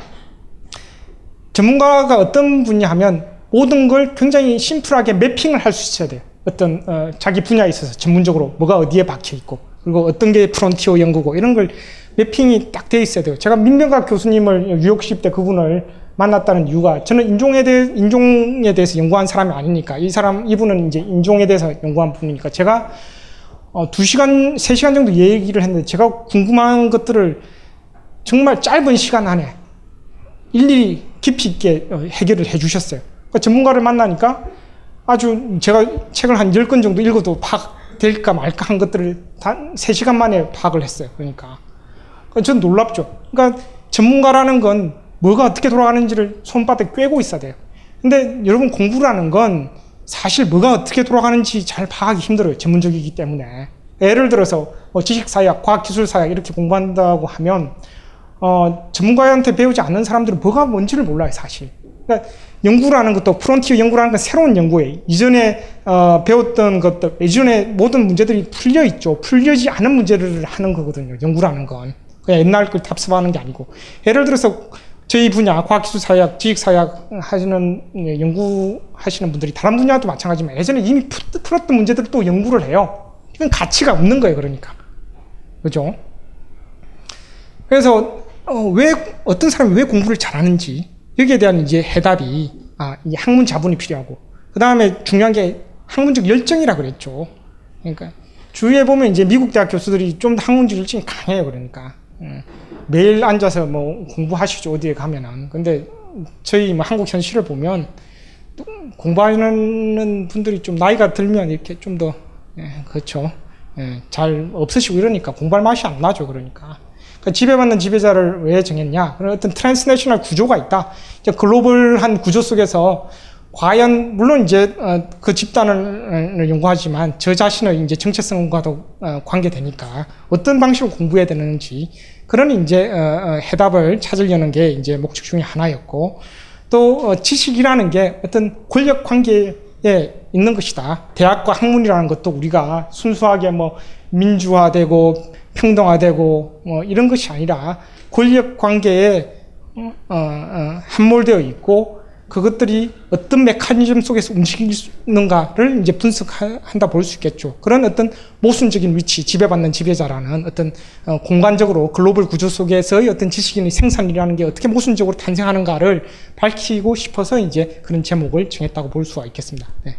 전문가가 어떤 분이 하면 모든 걸 굉장히 심플하게 매핑을 할 수 있어야 돼요. 어떤 어, 자기 분야에 있어서 전문적으로 뭐가 어디에 박혀 있고 그리고 어떤 게 프론티어 연구고 이런 걸 매핑이 딱 돼 있어야 돼요. 제가 민병각 교수님을 유혹십 때 그분을 만났다는 이유가 저는 인종에 대해 인종에 대해서 연구한 사람이 아니니까 이 사람 이분은 이제 인종에 대해서 연구한 분이니까 제가 어, 2시간, 3시간 정도 얘기를 했는데 제가 궁금한 것들을 정말 짧은 시간 안에 일일이 깊이 있게 어, 해결을 해 주셨어요. 그러니까 전문가를 만나니까 아주 제가 책을 한 10권 정도 읽어도 파악될까 말까 한 것들을 단 3시간 만에 파악을 했어요. 그러니까. 저는 놀랍죠. 그러니까 전문가라는 건 뭐가 어떻게 돌아가는지를 손바닥에 꿰고 있어야 돼요. 근데 여러분 공부라는 건 사실 뭐가 어떻게 돌아가는지 잘 파악하기 힘들어요. 전문적이기 때문에. 예를 들어서 뭐 지식사회학, 과학기술사회학 이렇게 공부한다고 하면 어, 전문가한테 배우지 않는 사람들은 뭐가 뭔지를 몰라요, 사실. 그러니까 연구라는 것도 프론티어 연구라는 건 새로운 연구예요. 이전에 어, 배웠던 것들, 이전에 모든 문제들이 풀려 있죠. 풀려지 않은 문제를 하는 거거든요. 연구라는 건. 그냥 옛날 걸 답습하는 게 아니고. 예를 들어서 저희 분야 과학기술사회학, 지식사회학 하시는 예, 연구하시는 분들이 다른 분야도 마찬가지지만 예전에 이미 풀었던 문제들을 또 연구를 해요. 이건 가치가 없는 거예요, 그러니까. 그죠? 그래서 어, 왜 어떤 사람이 왜 공부를 잘하는지 여기에 대한 이제 해답이 아, 이 학문 자본이 필요하고 그 다음에 중요한 게 학문적 열정이라 그랬죠. 그러니까 주위에 보면 이제 미국 대학 교수들이 좀 더 학문적 열정이 강해요, 그러니까. 음. 매일 앉아서 뭐 공부하시죠 어디에 가면은 근데 저희 뭐 한국 현실을 보면 공부하는 분들이 좀 나이가 들면 이렇게 좀더 예, 그렇죠 예, 잘 없으시고 이러니까 공부할 맛이 안 나죠. 그러니까. 그러니까 지배받는 지배자를 왜 정했냐? 그런 어떤 transnational 구조가 있다. 이제 글로벌한 구조 속에서 과연 물론 이제 어, 그 집단을 연구하지만 저 자신의 이제 정체성과도 어, 관계되니까 어떤 방식으로 공부해야 되는지 그런 이제 어, 어, 해답을 찾으려는 게 이제 목적 중에 하나였고 또 어, 지식이라는 게 어떤 권력 관계에 있는 것이다. 대학과 학문이라는 것도 우리가 순수하게 뭐 민주화되고 평등화되고 뭐 이런 것이 아니라 권력 관계에 어, 어, 함몰되어 있고 그것들이 어떤 메커니즘 속에서 움직이는가를 이제 분석한다 볼 수 있겠죠. 그런 어떤 모순적인 위치, 지배받는 지배자라는 어떤 어, 공간적으로 글로벌 구조 속에서의 어떤 지식인의 생산이라는 게 어떻게 모순적으로 탄생하는가를 밝히고 싶어서 이제 그런 제목을 정했다고 볼 수가 있겠습니다. 네.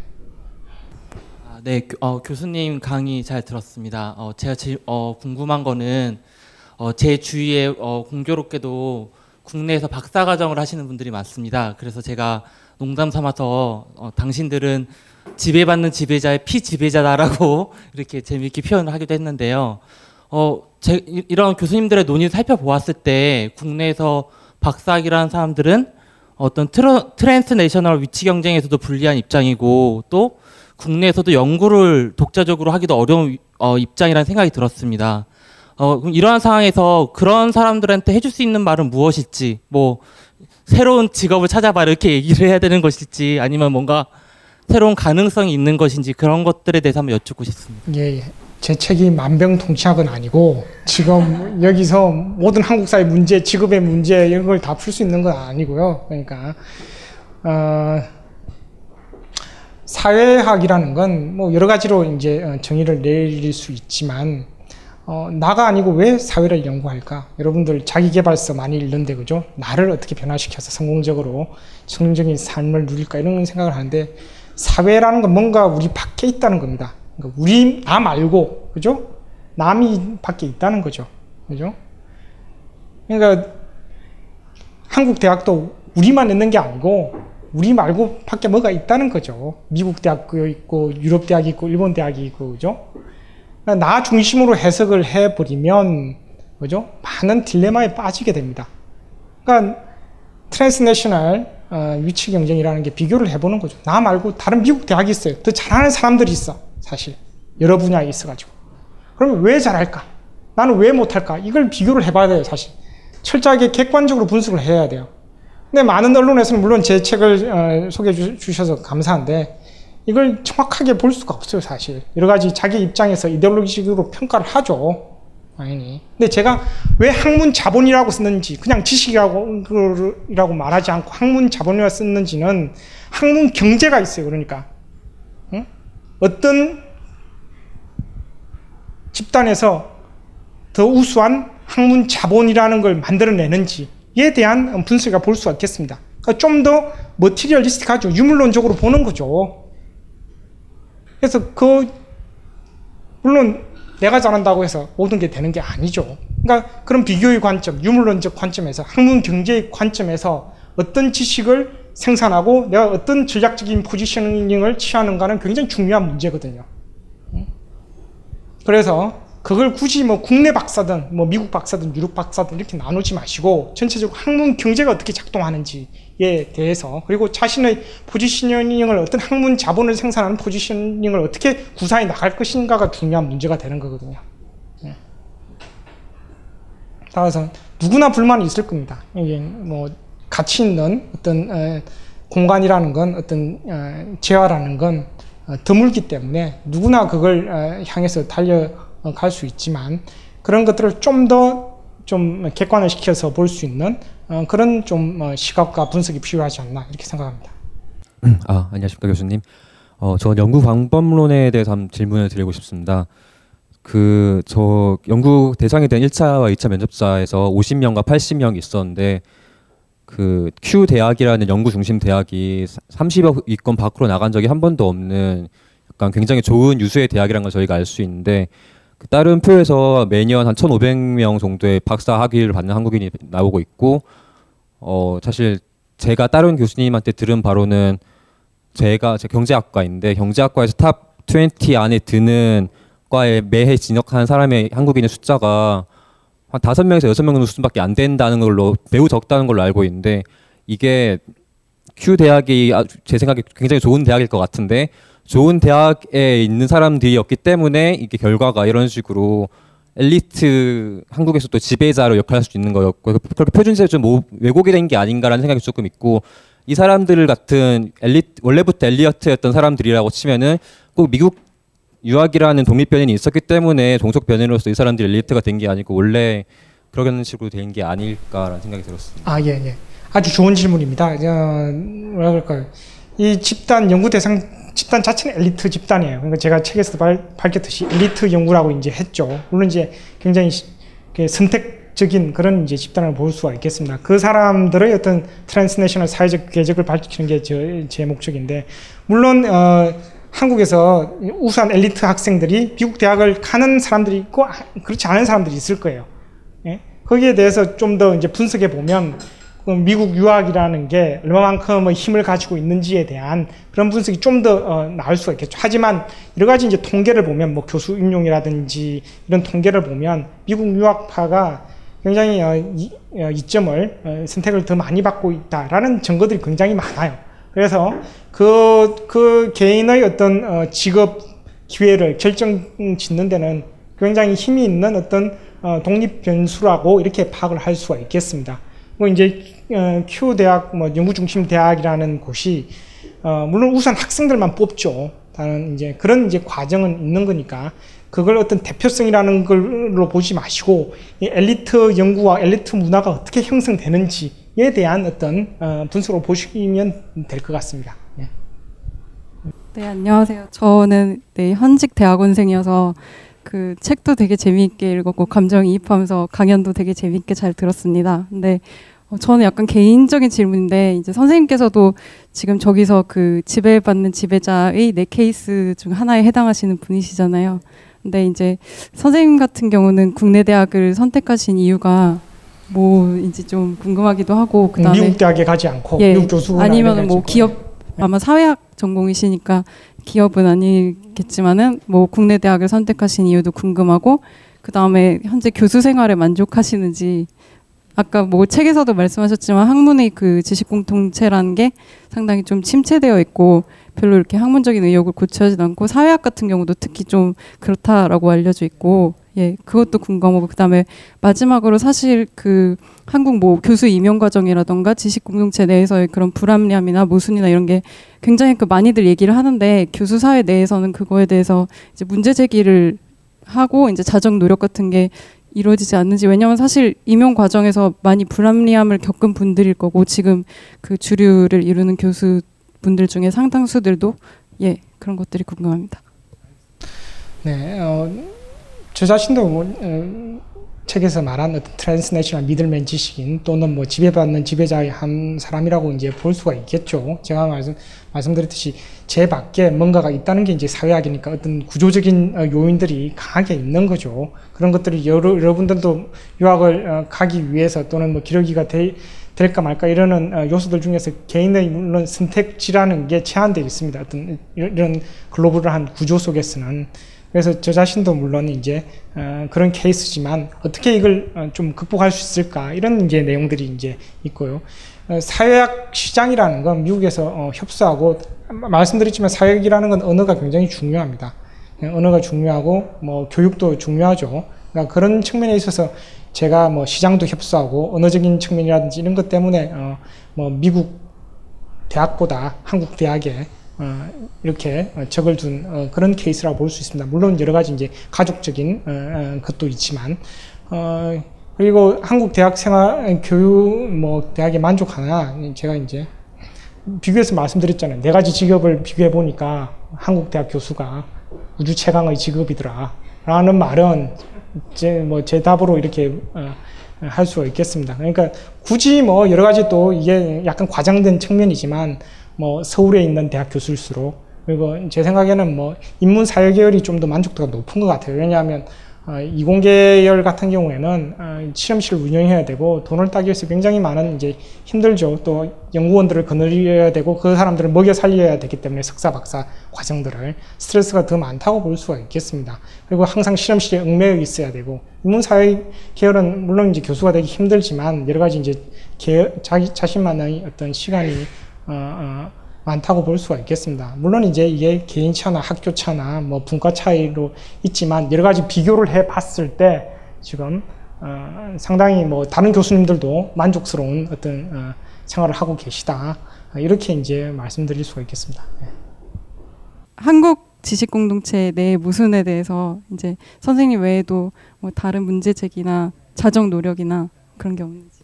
아, 네, 교- 어, 교수님 강의 잘 들었습니다. 어, 제가 제일 어, 궁금한 거는 어, 제 주위에 어, 공교롭게도 국내에서 박사과정을 하시는 분들이 많습니다. 그래서 제가 농담 삼아서 어, 당신들은 지배받는 지배자의 피지배자다라고 이렇게 재미있게 표현을 하기도 했는데요. 어, 제, 이- 이런 교수님들의 논의를 살펴보았을 때 국내에서 박사학위라는 사람들은 어떤 tra, transnational 위치 경쟁에서도 불리한 입장이고 또 국내에서도 연구를 독자적으로 하기도 어려운 어, 입장이라는 생각이 들었습니다. 어, 이러한 상황에서 그런 사람들한테 해줄 수 있는 말은 무엇일지, 뭐 새로운 직업을 찾아봐 이렇게 얘기를 해야 되는 것일지, 아니면 뭔가 새로운 가능성이 있는 것인지 그런 것들에 대해서 한번 여쭙고 싶습니다. 예, 예. 제 책이 만병통치약은 아니고 지금 여기서 모든 한국 사회 문제, 직업의 문제 이런 걸 다 풀 수 있는 건 아니고요. 그러니까 어, 사회학이라는 건 뭐 여러 가지로 이제 어, 정의를 내릴 수 있지만 어, 나가 아니고 왜 사회를 연구할까? 여러분들 자기개발서 많이 읽는데 그죠? 나를 어떻게 변화시켜서 성공적으로 성공적인 삶을 누릴까 이런 생각을 하는데 사회라는 건 뭔가 우리 밖에 있다는 겁니다. 그러니까 우리 나 말고 그죠? 남이 밖에 있다는 거죠. 그죠? 그러니까 한국 대학도 우리만 있는 게 아니고 우리 말고 밖에 뭐가 있다는 거죠. 미국 대학도 있고 유럽 대학이 있고 일본 대학이 있고 그죠? 나 중심으로 해석을 해버리면 그죠? 많은 딜레마에 빠지게 됩니다. 그러니까 transnational 어, 위치 경쟁이라는 게 비교를 해보는 거죠. 나 말고 다른 미국 대학이 있어요. 더 잘하는 사람들이 있어. 사실 여러 분야에 있어가지고. 그러면 왜 잘할까? 나는 왜 못할까? 이걸 비교를 해봐야 돼요. 사실 철저하게 객관적으로 분석을 해야 돼요. 근데 많은 언론에서는 물론 제 책을 어, 소개해 주- 주셔서 감사한데 이걸 정확하게 볼 수가 없어요, 사실. 여러 가지 자기 입장에서 이데올로기식으로 평가를 하죠. 당연히. 근데 제가 왜 학문 자본이라고 썼는지, 그냥 지식이라고 이라고 말하지 않고 학문 자본이라고 썼는지는 학문 경제가 있어요, 그러니까. 응? 어떤 집단에서 더 우수한 학문 자본이라는 걸 만들어내는지에 대한 분석을 볼 수가 있겠습니다. 그러니까 좀 더 머티리얼리스틱하죠. 유물론적으로 보는 거죠. 그래서 그 물론 내가 잘한다고 해서 모든 게 되는 게 아니죠. 그러니까 그런 비교의 관점, 유물론적 관점에서 학문 경제의 관점에서 어떤 지식을 생산하고 내가 어떤 전략적인 포지셔닝을 취하는가는 굉장히 중요한 문제거든요. 그래서 그걸 굳이 뭐 국내 박사든 뭐 미국 박사든 유럽 박사든 이렇게 나누지 마시고 전체적으로 학문 경제가 어떻게 작동하는지 에 대해서 그리고 자신의 포지셔닝을 어떤 학문 자본을 생산하는 포지셔닝을 어떻게 구사해 나갈 것인가가 중요한 문제가 되는 거거든요. 예. 따라서 누구나 불만이 있을 겁니다. 이게 뭐 가치 있는 어떤 어, 공간이라는 건 어떤 어, 재화라는 건 어, 드물기 때문에 누구나 그걸 어, 향해서 달려갈 수 있지만 그런 것들을 좀더 좀 객관화 시켜서 볼 수 있는 어, 그런 좀 어, 시각과 분석이 필요하지 않나 이렇게 생각합니다. 아, 안녕하십니까 교수님. 어, 저 연구 방법론에 대해서 한번 질문을 드리고 싶습니다. 그 저 연구 대상이 된 1차와 2차 면접자에서 50명과 80명 있었는데 그 Q 대학이라는 연구 중심 대학이 30여 위권 밖으로 나간 적이 한 번도 없는 약간 굉장히 좋은 유수의 대학이라는 걸 저희가 알 수 있는데 그 다른 표에서 매년 한 1,500명 정도의 박사 학위를 받는 한국인이 나오고 있고 어 사실 제가 다른 교수님한테 들은 바로는 제가 제 경제학과인데 경제학과에서 top 20 안에 드는 미국과에 매해 진학하는 사람의 한국인의 숫자가 한 다섯 명에서 여섯 명 정도 수준밖에 안 된다는 걸로 매우 적다는 걸로 알고 있는데 이게 큐 대학이 제 생각에 굉장히 좋은 대학일 것 같은데 좋은 대학에 있는 사람들이었기 때문에 이게 결과가 이런 식으로 엘리트 한국에서 또 지배자로 역할할 수 있는 거였고 그렇게 표준세에 좀 오- 왜곡이 된 게 아닌가라는 생각이 조금 있고 이 사람들 같은 엘리 원래부터 엘리어트였던 사람들이라고 치면은 꼭 미국 유학이라는 독립 변인이 있었기 때문에 종속 변인으로서 이 사람들이 엘리트가 된 게 아니고 원래 그런 식으로 된 게 아닐까라는 생각이 들었습니다. 아, 예, 예. 아주 좋은 질문입니다. 어, 뭐라 그럴까요? 이 집단 연구 대상 집단 자체는 엘리트 집단이에요. 그러니까 제가 책에서도 발, 밝혔듯이 엘리트 연구라고 이제 했죠. 물론 이제 굉장히 선택적인 그런 이제 집단을 볼 수가 있겠습니다. 그 사람들의 어떤 transnational 사회적 궤적을 밝히는 게 제, 제 목적인데 물론 어, 한국에서 우수한 엘리트 학생들이 미국 대학을 가는 사람들이 있고 아, 그렇지 않은 사람들이 있을 거예요. 예? 거기에 대해서 좀 더 이제 분석해 보면 그 미국 유학이라는 게 얼마만큼의 힘을 가지고 있는지에 대한 그런 분석이 좀더 어, 나을 수가 있겠죠. 하지만 여러 가지 이제 통계를 보면 뭐 교수 임용이라든지 이런 통계를 보면 미국 유학파가 굉장히 어, 이, 어, 이점을 어, 선택을 더 많이 받고 있다라는 증거들이 굉장히 많아요. 그래서 그, 그 개인의 어떤 어, 직업 기회를 결정 짓는 데는 굉장히 힘이 있는 어떤 어, 독립 변수라고 이렇게 파악을 할 수가 있겠습니다. 뭐 이제 어, Q 대학 뭐 연구 중심 대학이라는 곳이 어, 물론 우선 학생들만 뽑죠. 다른 이제 그런 이제 과정은 있는 거니까 그걸 어떤 대표성이라는 걸로 보지 마시고 이 엘리트 연구와 엘리트 문화가 어떻게 형성되는지에 대한 어떤 어, 분석으로 보시면 될 것 같습니다. 예. 네, 안녕하세요. 저는 네, 현직 대학원생이어서 그 책도 되게 재미있게 읽었고 감정이입하면서 강연도 되게 재미있게 잘 들었습니다. 근데 어, 저는 약간 개인적인 질문인데 이제 선생님께서도 지금 저기서 그 지배받는 지배자의 네 케이스 중 하나에 해당하시는 분이시잖아요. 근데 이제 선생님 같은 경우는 국내 대학을 선택하신 이유가 뭐인지 좀 궁금하기도 하고 그다음에 미국 대학에 가지 않고 예, 미국 교수나 아니면 뭐 기업 아마 사회학 전공이시니까 기업은 아니겠지만은 뭐 국내 대학을 선택하신 이유도 궁금하고 그 다음에 현재 교수 생활에 만족하시는지 아까 뭐 책에서도 말씀하셨지만 학문의 그 지식 공통체라는 게 상당히 좀 침체되어 있고 별로 이렇게 학문적인 의욕을 고취하지 않고 사회학 같은 경우도 특히 좀 그렇다라고 알려져 있고 예 그것도 궁금하고 그다음에 마지막으로 사실 그 한국 뭐 교수 임용 과정이라던가 지식 공동체 내에서의 그런 불합리함이나 모순이나 이런 게 굉장히 그 많이들 얘기를 하는데 교수 사회 내에서는 그거에 대해서 이제 문제 제기를 하고 이제 자정 노력 같은 게 이루어지지 않는지 왜냐하면 사실 임용 과정에서 많이 불합리함을 겪은 분들일 거고 지금 그 주류를 이루는 교수 분들 중에 상당수들도 예 그런 것들이 궁금합니다. 네, 어, 저 자신도 뭐, 어, 책에서 말한 어떤 transnational middleman 지식인 또는 뭐 지배받는 지배자의 한 사람이라고 이제 볼 수가 있겠죠. 제가 말씀, 말씀드렸듯이 제 밖에 뭔가가 있다는 게 이제 사회학이니까 어떤 구조적인 어, 요인들이 강하게 있는 거죠. 그런 것들이 여러, 여러분들도 유학을 어, 가기 위해서 또는 뭐 기러기가 되, 될까 말까 이러는 어, 요소들 중에서 개인의 물론 선택지라는 게 제한되어 있습니다. 어떤 이런 글로벌한 구조 속에서는 그래서 저 자신도 물론 이제 어, 그런 케이스지만 어떻게 이걸 어, 좀 극복할 수 있을까 이런 이제 내용들이 이제 있고요. 어, 사회학 시장이라는 건 미국에서 어, 협소하고 마- 말씀드렸지만 사회학이라는 건 언어가 굉장히 중요합니다. 예, 언어가 중요하고 뭐 교육도 중요하죠. 그러니까 그런 측면에 있어서 제가 뭐 시장도 협소하고 언어적인 측면이라든지 이런 것 때문에 어, 뭐 미국 대학보다 한국 대학에 어, 이렇게 어, 적을 둔 어, 그런 케이스라고 볼 수 있습니다. 물론 여러 가지 이제 가족적인 어, 어, 것도 있지만 어, 그리고 한국 대학 생활 교육 뭐 대학에 만족하나 제가 이제 비교해서 말씀드렸잖아요. 네 가지 직업을 비교해 보니까 한국 대학 교수가 우주 최강의 직업이더라. 라는 말은 제 뭐 제 답으로 이렇게 어, 할 수가 있겠습니다. 그러니까 굳이 뭐 여러 가지 또 이게 약간 과장된 측면이지만 뭐 서울에 있는 대학 교수일수록 그리고 제 생각에는 뭐 인문 사회 계열이 좀 더 만족도가 높은 것 같아요. 왜냐하면 어, 이공계열 같은 경우에는 어, 실험실을 운영해야 되고 돈을 따기 위해서 굉장히 많은 이제 힘들죠. 또 연구원들을 거느려야 되고 그 사람들을 먹여 살려야 되기 때문에 석사 박사 과정들을 스트레스가 더 많다고 볼 수가 있겠습니다. 그리고 항상 실험실에 얽매여 있어야 되고 인문사회 계열은 물론 이제 교수가 되기 힘들지만 여러 가지 이제 계, 자기 자신만의 어떤 시간이 어, 어, 많다고 볼 수가 있겠습니다. 물론 이제 이게 개인 차나 학교 차나 뭐 분과 차이로 있지만 여러 가지 비교를 해 봤을 때 지금 어, 상당히 뭐 다른 교수님들도 만족스러운 어떤 어, 생활을 하고 계시다. 어, 이렇게 이제 말씀드릴 수가 있겠습니다. 네. 한국 지식 공동체 내 모순에 대해서 이제 선생님 외에도 뭐 다른 문제 제기나 자정 노력이나 그런 게 없는지.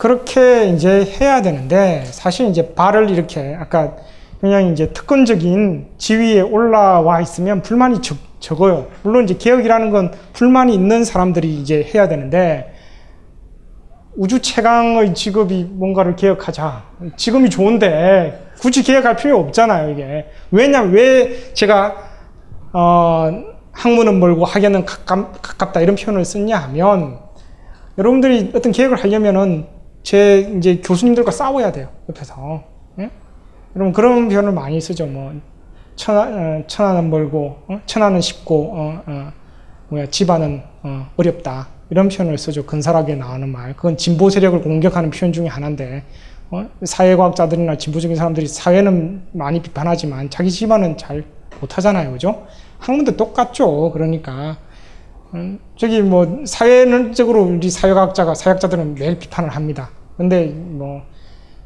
그렇게 이제 해야 되는데 사실 이제 발을 이렇게 아까 그냥 이제 특권적인 지위에 올라와 있으면 불만이 적, 적어요. 물론 이제 개혁이라는 건 불만이 있는 사람들이 이제 해야 되는데 우주 최강의 직업이 뭔가를 개혁하자. 지금이 좋은데 굳이 개혁할 필요 없잖아요, 이게. 왜냐면 왜 제가 어, 학문은 멀고 학예는 가깝, 가깝 다 이런 표현을 썼냐 하면 여러분들이 어떤 계획을 하려면은 제 이제 교수님들과 싸워야 돼요 옆에서. 예? 여러분 그런 표현을 많이 쓰죠. 뭐 천하 어, 천하는 멀고 어? 천하는 쉽고 어, 어, 뭐야 집안은 어, 어렵다 이런 표현을 쓰죠. 근사하게 나오는 말. 그건 진보 세력을 공격하는 표현 중에 하나인데 어? 사회과학자들이나 진보적인 사람들이 사회는 많이 비판하지만 자기 집안은 잘 못하잖아요, 그죠? 학문도 똑같죠. 그러니까 음, 저기 뭐 사회적으로 우리 사회학자가 사회학자들은 매일 비판을 합니다. 근데 뭐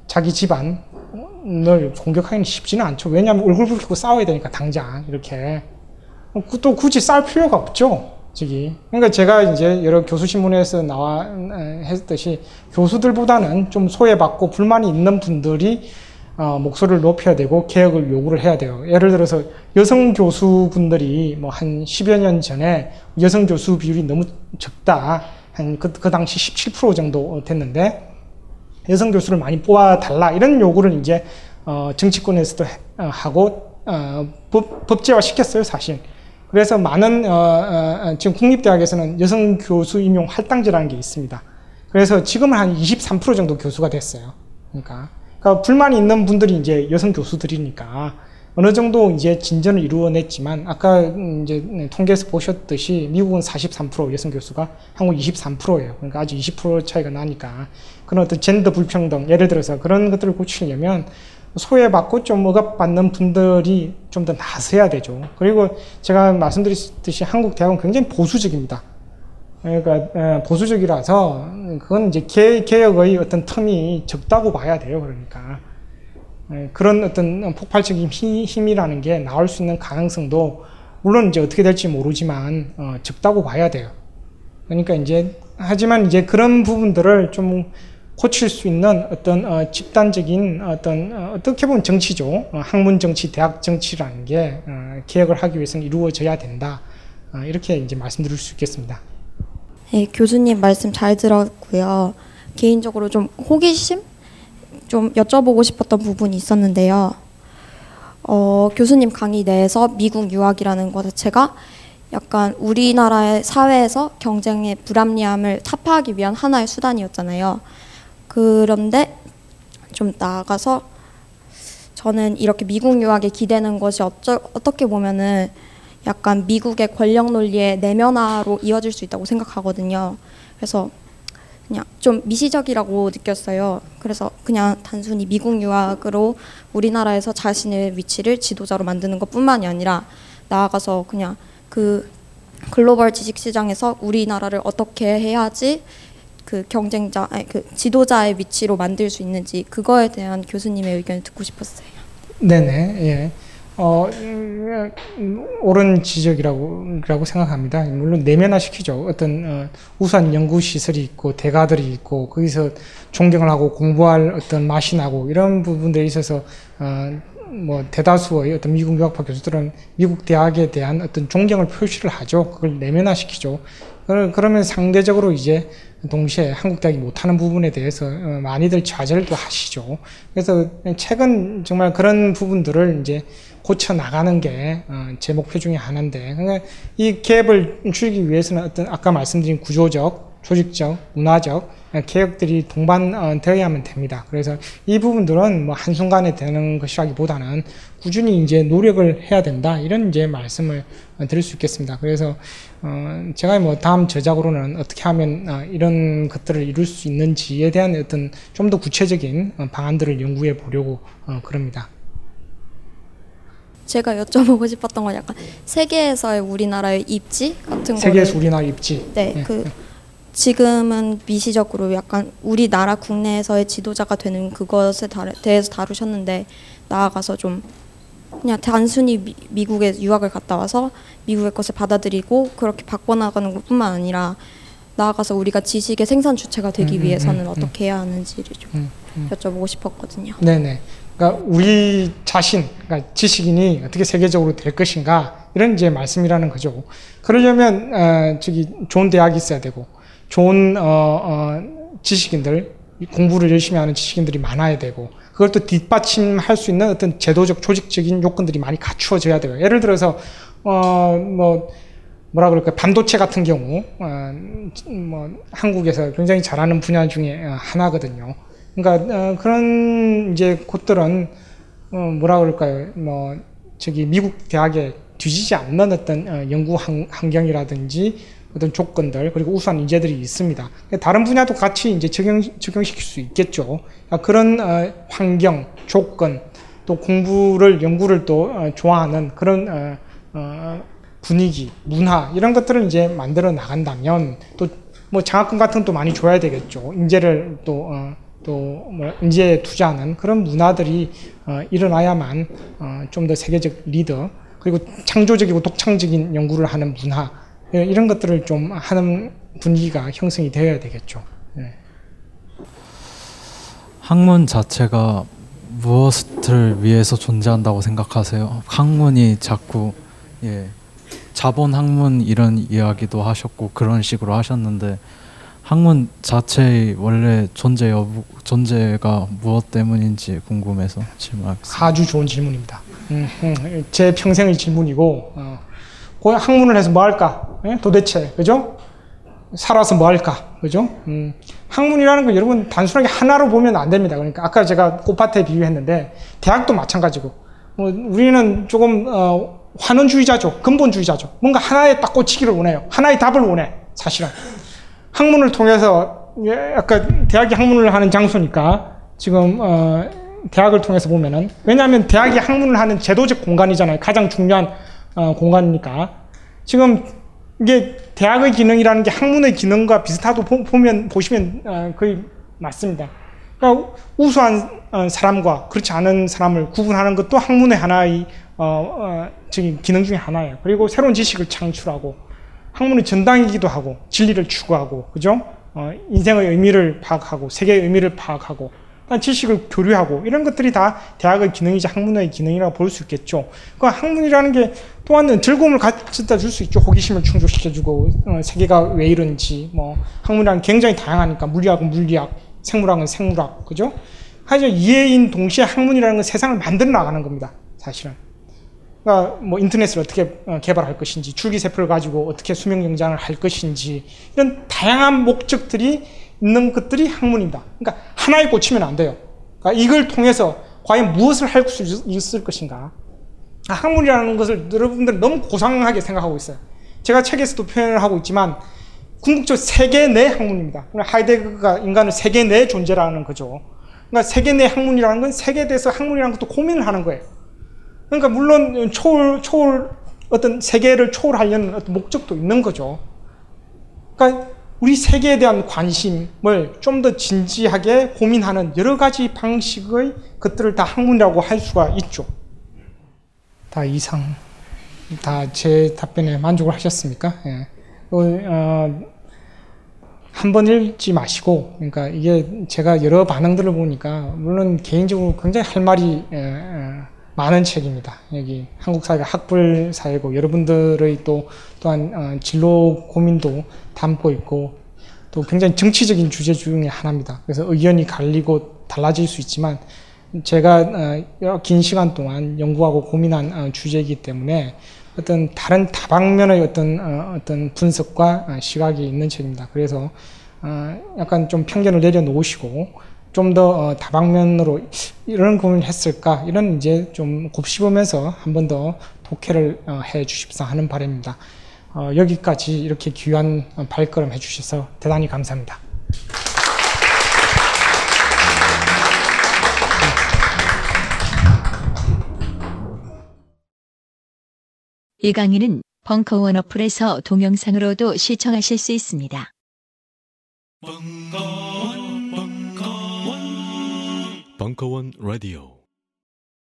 자기 집안을 공격하기는 쉽지는 않죠. 왜냐하면 얼굴 붉히고 싸워야 되니까 당장 이렇게 또 굳이 싸울 필요가 없죠. 저기 그러니까 제가 이제 여러 교수 신문에서 나와 했듯이 교수들보다는 좀 소외받고 불만이 있는 분들이 어, 목소리를 높여야 되고 개혁을 요구를 해야 돼요. 예를 들어서 여성 교수분들이 뭐 한 10여 년 전에 여성 교수 비율이 너무 적다. 한그 그 당시 17% 정도 됐는데 여성 교수를 많이 뽑아 달라. 이런 요구를 이제 어, 정치권에서도 어, 하고 어, 법, 법제화 시켰어요, 사실. 그래서 많은 어, 어, 지금 국립대학에서는 여성 교수 임용 할당제라는 게 있습니다. 그래서 지금은 한 23% 정도 교수가 됐어요. 그러니까 그러니까 불만이 있는 분들이 이제 여성 교수들이니까 어느 정도 이제 진전을 이루어냈지만 아까 이제 통계에서 보셨듯이 미국은 43% 여성 교수가 한국 23%예요. 그러니까 아직 20% 차이가 나니까 그런 어떤 젠더 불평등 예를 들어서 그런 것들을 고치려면 소외받고 좀 억압받는 분들이 좀 더 나서야 되죠. 그리고 제가 말씀드렸듯이 한국 대학은 굉장히 보수적입니다. 그러니까 보수적이라서 그건 이제 개, 개혁의 어떤 텀이 적다고 봐야 돼요. 그러니까 그런 어떤 폭발적인 힘이라는 게 나올 수 있는 가능성도 물론 이제 어떻게 될지 모르지만 어, 적다고 봐야 돼요. 그러니까 이제 하지만 이제 그런 부분들을 좀 고칠 수 있는 어떤 어, 집단적인 어떤 어, 떻게 보면 정치죠. 어, 학문 정치, 대학 정치라는 게 어, 개혁을 하기 위해서는 이루어져야 된다. 어, 이렇게 이제 말씀드릴 수 있겠습니다. 네, 교수님 말씀 잘 들었고요. 개인적으로 좀 호기심 좀 여쭤보고 싶었던 부분이 있었는데요. 어, 교수님 강의 내에서 미국 유학이라는 것 자체가 약간 우리나라의 사회에서 경쟁의 불합리함을 타파하기 위한 하나의 수단이었잖아요. 그런데 좀 나아가서 저는 이렇게 미국 유학에 기대는 것이 어쩌, 어떻게 보면은 약간 미국의 권력 논리의 내면화로 이어질 수 있다고 생각하거든요. 그래서 그냥 좀 미시적이라고 느꼈어요. 그래서 그냥 단순히 미국 유학으로 우리나라에서 자신의 위치를 지도자로 만드는 것뿐만이 아니라 나아가서 그냥 그 글로벌 지식 시장에서 우리나라를 어떻게 해야지 그 경쟁자, 아니 그 지도자의 위치로 만들 수 있는지 그거에 대한 교수님의 의견을 듣고 싶었어요. 네네, 예. 어, 음, 옳은 지적이라고 라고 생각합니다. 물론 내면화 시키죠. 어떤 어, 우수한 연구 시설이 있고 대가들이 있고 거기서 존경을 하고 공부할 어떤 맛이 나고 이런 부분들에 있어서 어, 뭐 대다수의 어떤 미국 유학파 교수들은 미국 대학에 대한 어떤 존경을 표시를 하죠. 그걸 내면화 시키죠. 그러면 상대적으로 이제 동시에 한국 대학이 못하는 부분에 대해서 어, 많이들 좌절도 하시죠. 그래서 최근 정말 그런 부분들을 이제 고쳐 나가는 게 제 목표 중에 하나인데 그러니까 이 갭을 줄이기 위해서는 어떤 아까 말씀드린 구조적, 조직적, 문화적 개혁들이 동반되어야만 됩니다. 그래서 이 부분들은 뭐 한순간에 되는 것이라기보다는 꾸준히 이제 노력을 해야 된다 이런 이제 말씀을 드릴 수 있겠습니다. 그래서 어 제가 뭐 다음 저작으로는 어떻게 하면 어 이런 것들을 이룰 수 있는지에 대한 어떤 좀 더 구체적인 어, 방안들을 연구해 보려고 어 그럽니다. 제가 여쭤보고 싶었던 건 약간 세계에서의 우리나라의 입지 같은 세계에서 거를 우리나라 입지. 네, 예, 그 예. 지금은 미시적으로 약간 우리나라 국내에서의 지도자가 되는 그것에 다- 대해서 다루셨는데 나아가서 좀 그냥 단순히 미, 미국에 유학을 갔다 와서 미국의 것을 받아들이고 그렇게 바꿔나가는 것뿐만 아니라 나아가서 우리가 지식의 생산 주체가 되기 음, 음, 위해서는 음, 어떻게 해야 하는지를 좀 음, 음. 여쭤보고 싶었거든요. 네네. 그러니까 우리 자신, 그러니까 지식인이 어떻게 세계적으로 될 것인가 이런 이제 말씀이라는 거죠. 그러려면 어, 저기 좋은 대학이 있어야 되고 좋은 어, 어, 지식인들 공부를 열심히 하는 지식인들이 많아야 되고 그걸 또 뒷받침할 수 있는 어떤 제도적 조직적인 요건들이 많이 갖추어져야 돼요. 예를 들어서 어뭐 뭐라 그럴까 반도체 같은 경우 어, 뭐 한국에서 굉장히 잘하는 분야 중에 어, 하나거든요. 그러니까 어, 그런 이제 곳들은 어, 뭐라 그럴까요? 뭐 저기 미국 대학에 뒤지지 않는 어떤 어, 연구 환, 환경이라든지 어떤 조건들 그리고 우수한 인재들이 있습니다. 다른 분야도 같이 이제 적용 적용시킬 수 있겠죠. 아, 그런 어, 환경, 조건 또 공부를 연구를 또 어, 좋아하는 그런 분위기, 문화 이런 것들을 이제 만들어 나간다면 또 뭐 장학금 같은 것도 많이 줘야 되겠죠. 인재를 또 어, 또뭐 인재에 투자하는 그런 문화들이 어, 일어나야만 어, 좀더 세계적 리더 그리고 창조적이고 독창적인 연구를 하는 문화 예, 이런 것들을 좀 하는 분위기가 형성이 되어야 되겠죠. 예. 학문 자체가 무엇을 위해서 존재한다고 생각하세요? 학문이 자꾸 예, 자본 학문 이런 이야기도 하셨고 그런 식으로 하셨는데 학문 자체의 원래 존재 여부 존재가 무엇 때문인지 궁금해서 질문하겠습니다. 아주 좋은 질문입니다. 음, 음, 제 평생의 질문이고 어, 그 학문을 해서 뭐 할까? 예? 도대체 그죠? 살아서 뭐 할까? 그죠? 음, 학문이라는 거 여러분 단순하게 하나로 보면 안 됩니다. 그러니까 아까 제가 꽃밭에 비유했는데 대학도 마찬가지고 뭐 우리는 조금 어, 환원주의자죠. 근본주의자죠. 뭔가 하나에 딱 꽂히기를 원해요. 하나의 답을 원해. 사실은 학문을 통해서 예, 아까 대학이 학문을 하는 장소니까 지금 어, 대학을 통해서 보면은 왜냐하면 대학이 학문을 하는 제도적 공간이잖아요. 가장 중요한 어, 공간이니까 지금 이게 대학의 기능이라는 게 학문의 기능과 비슷하도 보, 보면 보시면 어, 거의 맞습니다. 그러니까 우수한 어, 사람과 그렇지 않은 사람을 구분하는 것도 학문의 하나의 어, 어, 저기 기능 중에 하나예요. 그리고 새로운 지식을 창출하고 학문의 전당이기도 하고 진리를 추구하고 그죠? 어, 인생의 의미를 파악하고 세계의 의미를 파악하고 또 지식을 교류하고 이런 것들이 다 대학의 기능이자 학문의 기능이라고 볼 수 있겠죠. 그 학문이라는 게 또한 즐거움을 가져다 줄 수 있죠. 호기심을 충족시켜주고 어, 세계가 왜 이런지 뭐 학문이라는 게 굉장히 다양하니까 물리학은 물리학, 생물학은 생물학, 그죠? 하지만 이해인 동시에 학문이라는 건 세상을 만들어 나가는 겁니다. 사실은. 그러니까 뭐 인터넷을 어떻게 어, 개발할 것인지, 줄기세포를 가지고 어떻게 수명 연장을 할 것인지 이런 다양한 목적들이 있는 것들이 학문입니다. 그러니까 하나에 꽂히면 안 돼요. 그러니까 이걸 통해서 과연 무엇을 할 수 있을 것인가? 아, 학문이라는 것을 여러분들 너무 고상하게 생각하고 있어요. 제가 책에서도 표현을 하고 있지만 궁극적 세계 내 학문입니다. 그러니까 하이데거가 인간을 세계 내 존재라는 거죠. 그러니까 세계 내 학문이라는 건 세계에 대해서 학문이라는 것도 고민을 하는 거예요. 그러니까 물론 초월, 초월, 어떤 세계를 초월하려는 어떤 목적도 있는 거죠. 그러니까 우리 세계에 대한 관심을 좀 더 진지하게 고민하는 여러 가지 방식의 것들을 다 학문이라고 할 수가 있죠. 다 이상, 다 제 답변에 만족을 하셨습니까? 예. 어, 한번 읽지 마시고, 그러니까 이게 제가 여러 반응들을 보니까, 물론 개인적으로 굉장히 할 말이 에, 에, 많은 책입니다. 여기 한국 사회가 학불 사회고, 여러분들의 또 또한 어, 진로 고민도 담고 있고, 또 굉장히 정치적인 주제 중에 하나입니다. 그래서 의견이 갈리고 달라질 수 있지만, 제가 어, 긴 시간 동안 연구하고 고민한 어, 주제이기 때문에 어떤 다른 다방면의 어떤 어, 어떤 분석과 어, 시각이 있는 책입니다. 그래서 어, 약간 좀 편견을 내려놓으시고 좀더 어, 다방면으로 이런 고민을 했을까 이런 이제 좀 곱씹으면서 한 번 더 독해를 어, 해 주십사 하는 바람입니다. 어, 여기까지 이렇게 귀한 어, 발걸음 해 주셔서 대단히 감사합니다. 이 강의는 벙커원 어플에서 동영상으로도 시청하실 수 있습니다. 벙커 원 라디오